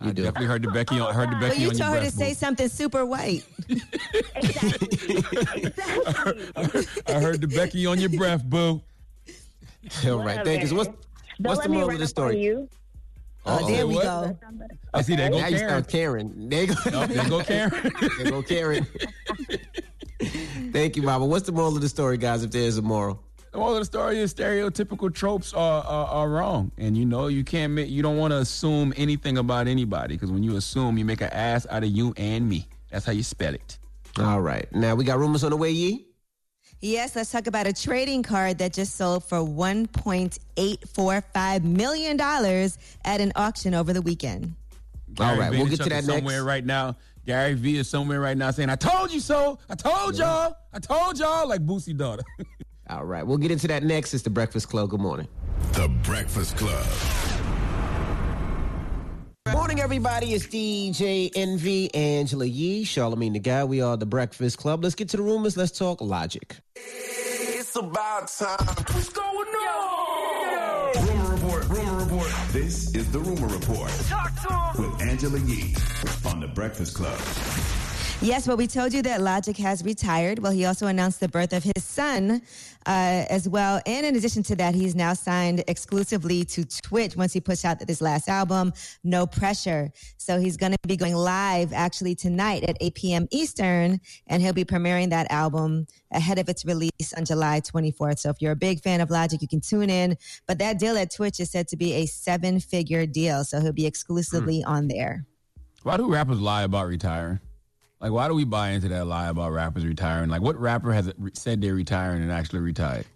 I definitely heard the Becky on heard the Well, Becky you on your told her to breath. say something super white. boo. I heard the Becky on your breath, boo. All right. Thank you. So what's Don't what's let the moral of the story? you. Uh, Oh, there we what? go. I see. There go Now you Karen. sound Karen. There you go. Nope, there go Karen. there go Karen. Thank you, Mama. What's the moral of the story, guys? If there is a moral. The moral of the story is stereotypical tropes are, are, are wrong, and you know you can't make you don't want to assume anything about anybody because when you assume, you make an ass out of you and me. That's how you spell it. All right. Now we got rumors on the way, Yee. Yes, let's talk about a trading card that just sold for $1.845 million at an auction over the weekend. Gary All right, we'll get to Vaynerchuk that is next. somewhere right now. Gary V is somewhere right now saying, "I told you so. I told y'all. I told y'all." Like Boosie daughter. All right, we'll get into that next. It's the Breakfast Club. Good morning. The Breakfast Club. Morning, everybody. It's DJ Envy, Angela Yee, Charlamagne the Guy. We are the Breakfast Club. Let's get to the rumors. Let's talk logic. It's about time. What's going on? This is the Rumor Report Talk to him. with Angela Yee on the Breakfast Club. Yes, well, we told you that Logic has retired. Well, he also announced the birth of his son uh, as well. And in addition to that, he's now signed exclusively to Twitch once he puts out his last album, No Pressure. So he's going to be going live actually tonight at 8 p.m. Eastern, and he'll be premiering that album ahead of its release on July 24th. So if you're a big fan of Logic, you can tune in. But that deal at Twitch is said to be a seven figure deal. So he'll be exclusively on there. Why do rappers lie about retiring? Like, why do we buy into that lie about rappers retiring? Like, what rapper has said they're retiring and actually retired?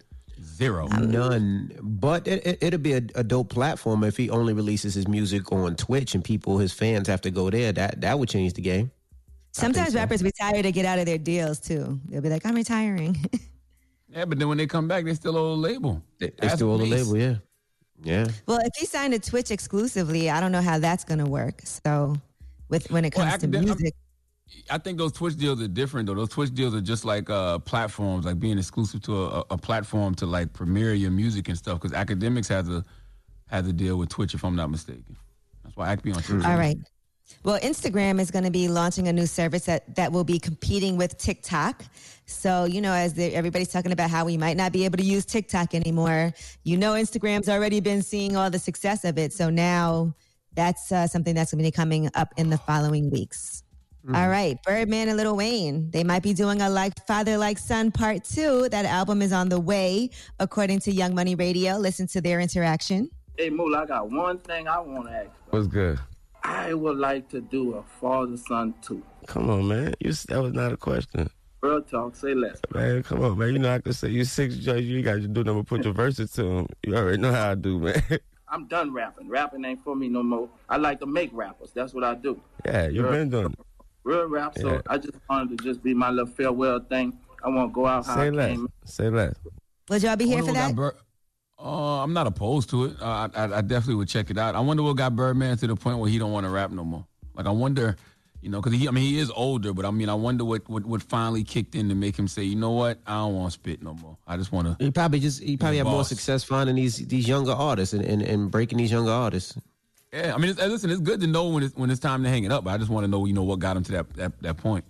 Zero. None. But it, it, it'll be a, a dope platform if he only releases his music on Twitch and people, his fans, have to go there. That that would change the game. Sometimes so. rappers retire to get out of their deals too. They'll be like, I'm retiring. Yeah, but then when they come back, they still owe the label. They, they still own the label, yeah. Yeah. well, if he signed to Twitch exclusively, I don't know how that's going to work. So, with when it Well, comes to academ- music, I think those Twitch deals are different though. Those Twitch deals are just like uh, platforms, like being exclusive to a, a platform to like premiere your music and stuff. Because Akademiks has a has a deal with Twitch, if I'm not mistaken. That's why I can be on Twitch. all right. Well, Instagram is going to be launching a new service that, that will be competing with TikTok. So, you know, as the, everybody's talking about how we might not be able to use TikTok anymore, you know, Instagram's already been seeing all the success of it. So now that's uh, something that's going to be coming up in the following weeks. All mm-hmm. right, Birdman and Lil Wayne. They might be doing a like father like son part two. That album is on the way, according to Young Money Radio. Listen to their interaction. Hey, Moolah, I got one thing I want to ask. What's good? I would like to do a father son too. Come on, man. You that was not a question. Real talk, say less. Man, come on, man. You know I can say you six judge. You got to do number put your verses to them. You already know how I do, man. I'm done rapping. Rapping ain't for me no more. I like to make rappers. That's what I do. yeah, you Real- been doing it. Real rap. So Yeah. I just wanted to just be my little farewell thing. I want to go out how Say I less. came. Say less. Would y'all be here for that? Uh, I'm not opposed to it. Uh, I, I, I definitely would check it out. I wonder what got Birdman to the point where he don't want to rap no more. Like I wonder, you know, because he, I mean, he is older, but I mean, I wonder what, what what finally kicked in to make him say, you know what, I don't want to spit no more. I just want to. He probably just he probably He's had more success finding these these younger artists and, and, and breaking these younger artists. Yeah, I mean, it's, listen, it's good to know when it's when it's time to hang it up. But I just want to know, you know, what got him to that that, that point.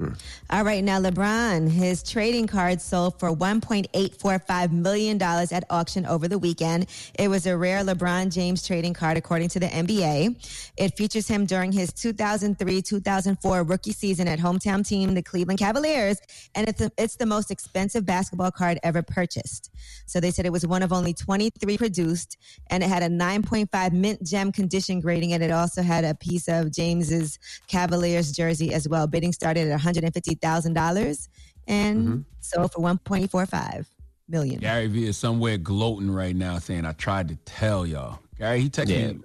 Mm. All right, now LeBron, his trading card sold for $1.845 million at auction over the weekend. It was a rare LeBron James trading card, according to the NBA. It features him during his 2003 2004 rookie season at hometown team, the Cleveland Cavaliers, and it's, the it's the most expensive basketball card ever purchased. So they said it was one of only 23 produced, and it had a 9.5 mint gem condition grading, and it also had a piece of James's Cavaliers jersey as well. Bidding started at $150,000 and mm-hmm. sold for 1.45 million. Gary Vee is somewhere gloating right now, saying, "I tried to tell y'all." Gary, he texted Yeah. me.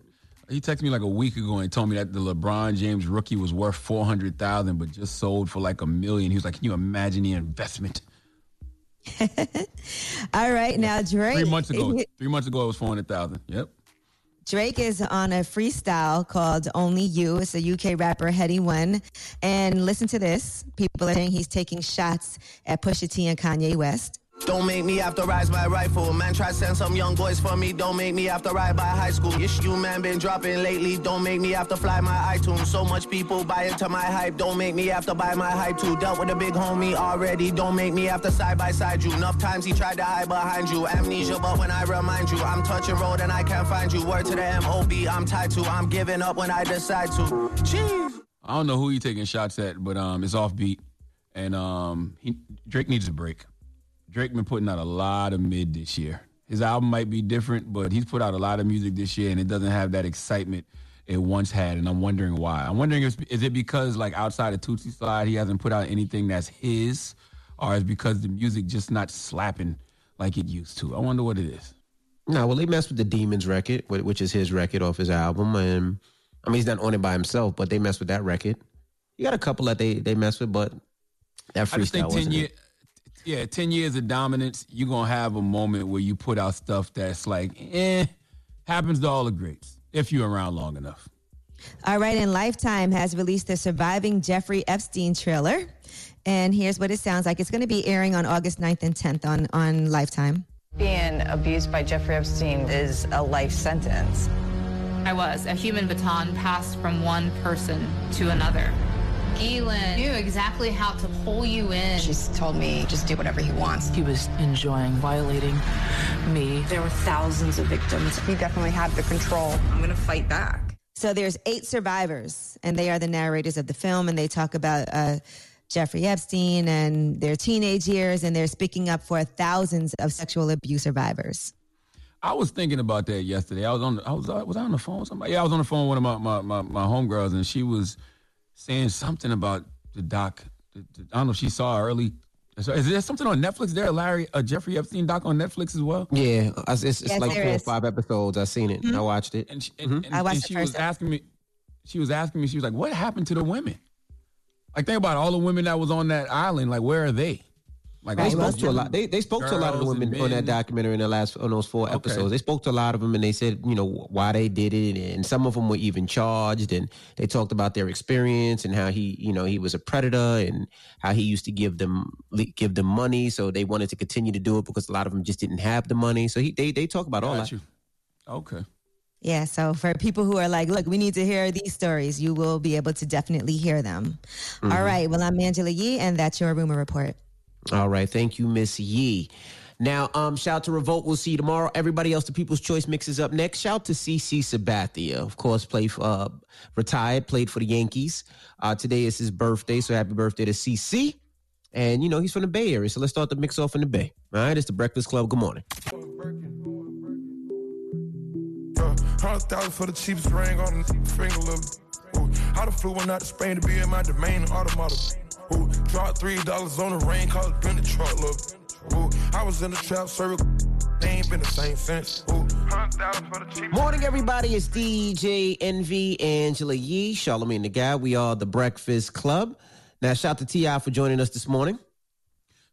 He texted me like a week ago and told me that the LeBron James rookie was worth four hundred thousand, but just sold for like a million. He was like, "Can you imagine the investment?" All right, now Drake. Three months ago, three months ago, it was four hundred thousand. Yep. Drake is on a freestyle called Only You. It's a UK rapper, Headie One. And listen to this. People are saying he's taking shots at Pusha T and Kanye West. Don't make me have to rise my rifle. Man, try send some young boys for me. Don't make me have to ride by high school. Issue man been dropping lately. Don't make me have to fly my iTunes. So much people buy into my hype. Don't make me have to buy my hype too. Dealt with a big homie already. Don't make me have to side by side you. Enough times he tried to hide behind you. Amnesia, but when I remind you, I'm touching road and I can't find you. Word to the MOB, I'm tied to. I'm giving up when I decide to. Jeez. I don't know who you taking shots at, but um, it's offbeat, and um, he, Drake needs a break. Drake been putting out a lot of mid this year. His album might be different, but he's put out a lot of music this year, and it doesn't have that excitement it once had. And I'm wondering why. I'm wondering if is it because like outside of Toosie Slide, he hasn't put out anything that's his, or is it because the music just not slapping like it used to? I wonder what it is. No, well, they messed with the Demons record, which is his record off his album, and I mean, he's not on it by himself, but they mess with that record. You got a couple that they they mess with, but that I just think ten wasn't year, it. Yeah, ten years of dominance. You're gonna have a moment where you put out stuff that's like, eh, happens to all the greats if you're around long enough. All right, and Lifetime has released the Surviving Jeffrey Epstein trailer. And here's what it sounds like. It's going to be airing on August 9th and 10th on, on Lifetime. Being abused by Jeffrey Epstein is a life sentence. I was. A human baton passed from one person to another. Ghislaine knew exactly how to pull you in. She's told me just do whatever he wants. He was enjoying violating me. There were thousands of victims. He definitely had the control. I'm going to fight back. So there's eight survivors, and they are the narrators of the film, and they talk about uh, Jeffrey Epstein and their teenage years, and they're speaking up for thousands of sexual abuse survivors. I was thinking about that yesterday. I was on. I was. uh, Was I on the phone with somebody? Yeah, I was on the phone with one of my my my, my homegirls, and she was saying something about the doc. the- the- I don't know if she saw early. So is there something on Netflix? There, a Larry, a Jeffrey Epstein doc on Netflix as well. Yeah, it's, it's, it's Yes, like there four or five episodes. I seen it. Mm-hmm. I watched it. And she, and, mm-hmm. and, I watched and she was asking me. She was asking me. She was like, "What happened to the women? Like, think about all the women that was on that island. Like, where are they? Like, They spoke to a lot. They they spoke to a lot of the women on that documentary in the last on those four episodes. They spoke to a lot of them, and they said you know why they did it, and some of them were even charged, and they talked about their experience and how he you know he was a predator and how he used to give them give them money, so they wanted to continue to do it because a lot of them just didn't have the money. So he they they talk about all Got that. you. Okay. Yeah, so for people who are like, look, we need to hear these stories, you will be able to definitely hear them. Mm-hmm. All right, well, I'm Angela Yee, and that's your rumor report. All right, thank you, Miss Yee. Now, um, shout out to Revolt. We'll see you tomorrow. Everybody else, the People's Choice mix is up next. Shout out to CC Sabathia, of course, played uh, retired, played for the Yankees. Uh, today is his birthday, so happy birthday to CC. And you know he's from the Bay Area, so let's start the mix off in the Bay. All right, it's the Breakfast Club. Good morning. Hundred thousand for the cheapest ring on the finger, little. Out to Spain to be in my domain. Ooh, dropped three dollars on the rain, called it in the truck, look. Ooh, I was in the trap service, they ain't been the same since. Ooh, hundred thousand for the cheapest. Morning, everybody. It's DJ Envy, Angela Yee, Charlamagne the Guy. We are the Breakfast Club. Now, shout out to T.I for joining us this morning.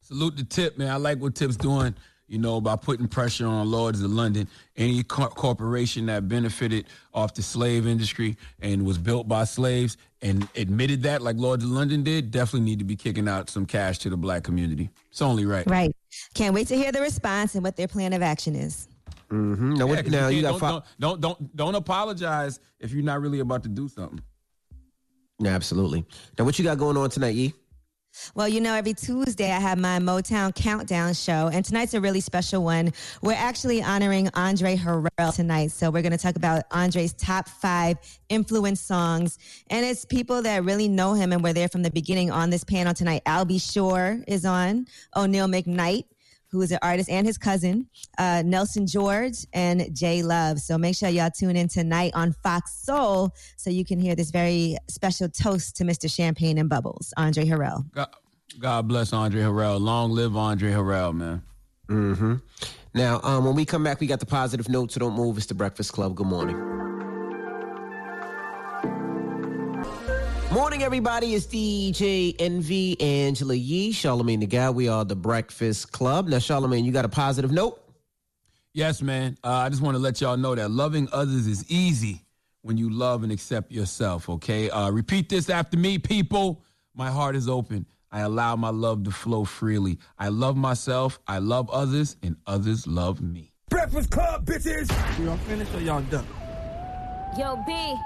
Salute to Tip, man. I like what Tip's doing, you know, by putting pressure on Lloyd's of London. Any cor- corporation that benefited off the slave industry and was built by slaves and admitted that, like Lloyd's of London did, definitely need to be kicking out some cash to the black community. It's only right. Right. Can't wait to hear the response and what their plan of action is. Mm-hmm. Now, Yeah, what, 'cause now you, can't- got don't, five. don't, don't don't don't apologize if you're not really about to do something. Yeah, absolutely. Now, what you got going on tonight, E? Well, you know, every Tuesday I have my Motown Countdown show, and tonight's a really special one. We're actually honoring Andre Harrell tonight. So we're going to talk about Andre's top five influence songs. And it's people that really know him and were there from the beginning on this panel tonight. Al B. Sure is on, O'Neill McKnight. Who is an artist and his cousin, uh, Nelson George and Jay Love. So make sure y'all tune in tonight on Fox Soul so you can hear this very special toast to Mr. Champagne and Bubbles, Andre Harrell. God, God bless Andre Harrell. Long live Andre Harrell, man. Mm-hmm. Now, um, when we come back, we got the positive note, so don't move. It's the Breakfast Club. Good morning. Morning, everybody. It's DJ Envy, Angela Yee, Charlamagne the Guy. We are the Breakfast Club. Now, Charlamagne, you got a positive note? Yes, man. Uh, I just want to let y'all know that loving others is easy when you love and accept yourself, okay? Uh, repeat this after me, people. My heart is open. I allow my love to flow freely. I love myself, I love others, and others love me. Breakfast Club, bitches. Y'all finished or y'all done? Yo, B.